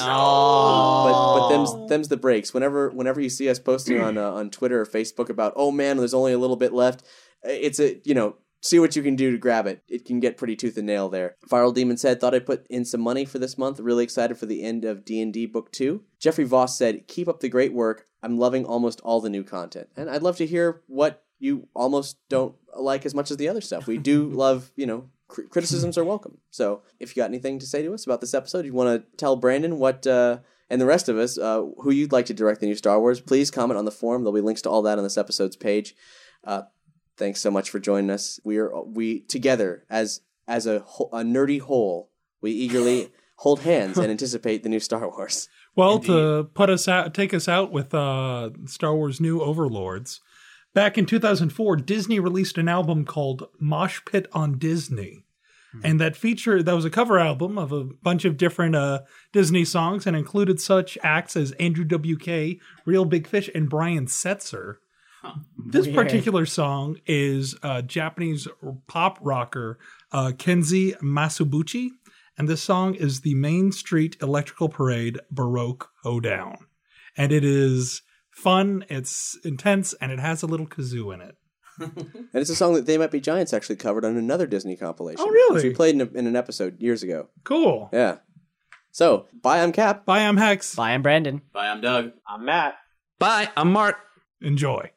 But but them's them's the breaks. Whenever whenever you see us posting on uh, on Twitter or Facebook about, oh man, there's only a little bit left, it's a you know see what you can do to grab it. It can get pretty tooth and nail there. Viral Demon said, thought I'd put in some money for this month. Really excited for the end of D&D Book 2. Jeffrey Voss said, keep up the great work. I'm loving almost all the new content. And I'd love to hear what you almost don't like as much as the other stuff. We do love, you know, criticisms are welcome. So if you got anything to say to us about this episode, you want to tell Brandon what... Uh, and the rest of us, uh, who you'd like to direct the new Star Wars, please comment on the forum. There'll be links to all that on this episode's page. Uh, thanks so much for joining us. We are we together as as a a nerdy whole. We eagerly hold hands and anticipate the new Star Wars. Well, to put us out, take us out with uh, Star Wars New Overlords. Back in 2004, Disney released an album called Mosh Pit on Disney. And that feature that was a cover album of a bunch of different uh, Disney songs and included such acts as Andrew WK, Real Big Fish, and Brian Setzer. This Weird. particular song is uh, Japanese pop rocker uh, Kenzi Masubuchi, and this song is the Main Street Electrical Parade Baroque Hoedown. And it is fun, it's intense, and it has a little kazoo in it. And it's a song that They Might Be Giants actually covered on another Disney compilation. Oh, really? Which we played in, a, in an episode years ago. Cool. Yeah. So, bye, I'm Cap. Bye, I'm Hex. Bye, I'm Brandon. Bye, I'm Doug. I'm Matt. Bye, I'm Mark. Enjoy.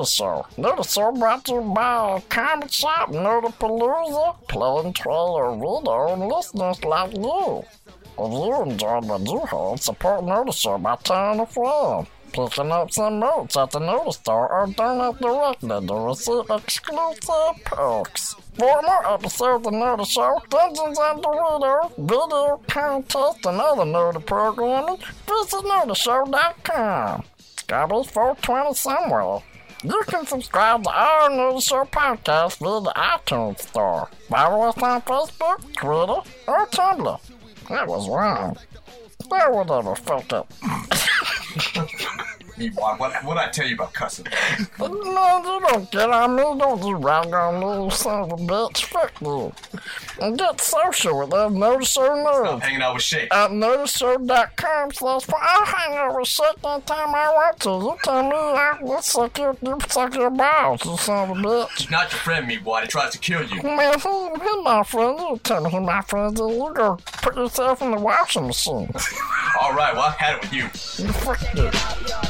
The. Nerdy Show brought to you by Comic Shop, Nerdapalooza, Play and Trailer Video, and listeners like you. If you enjoyed what you heard, support Nerdy Show by telling a friend, picking up some notes at the Notice Store, or donate directly to receive exclusive perks. For more episodes of Nerdy Show, Dungeons and Doritos, video contests, and other Notice programming, visit NerdyShow.com. It's gotta be 420 somewhere. You can subscribe to our Nerdy Show podcast via the iTunes Store. Follow us on Facebook, Twitter, or Tumblr. That was wrong. That Or whatever, fuck Meanwhile, what what I tell you about cussing? No, you don't get on me. Don't you me, you son of a bitch. Fuck you. And get social with that Notice Stop Nerds. hanging out with Shake. At nerdyshow.com slash I'll hang out with Shake anytime I want to. You tell me I'll suck your, you suck your balls, you son of a bitch. He's not your friend, Meanwhile. He tries to kill you. Man, he, he my friend. You tell me he my friend. Then you go put yourself in the washing machine. All right, well, I had it with you. You fuck you.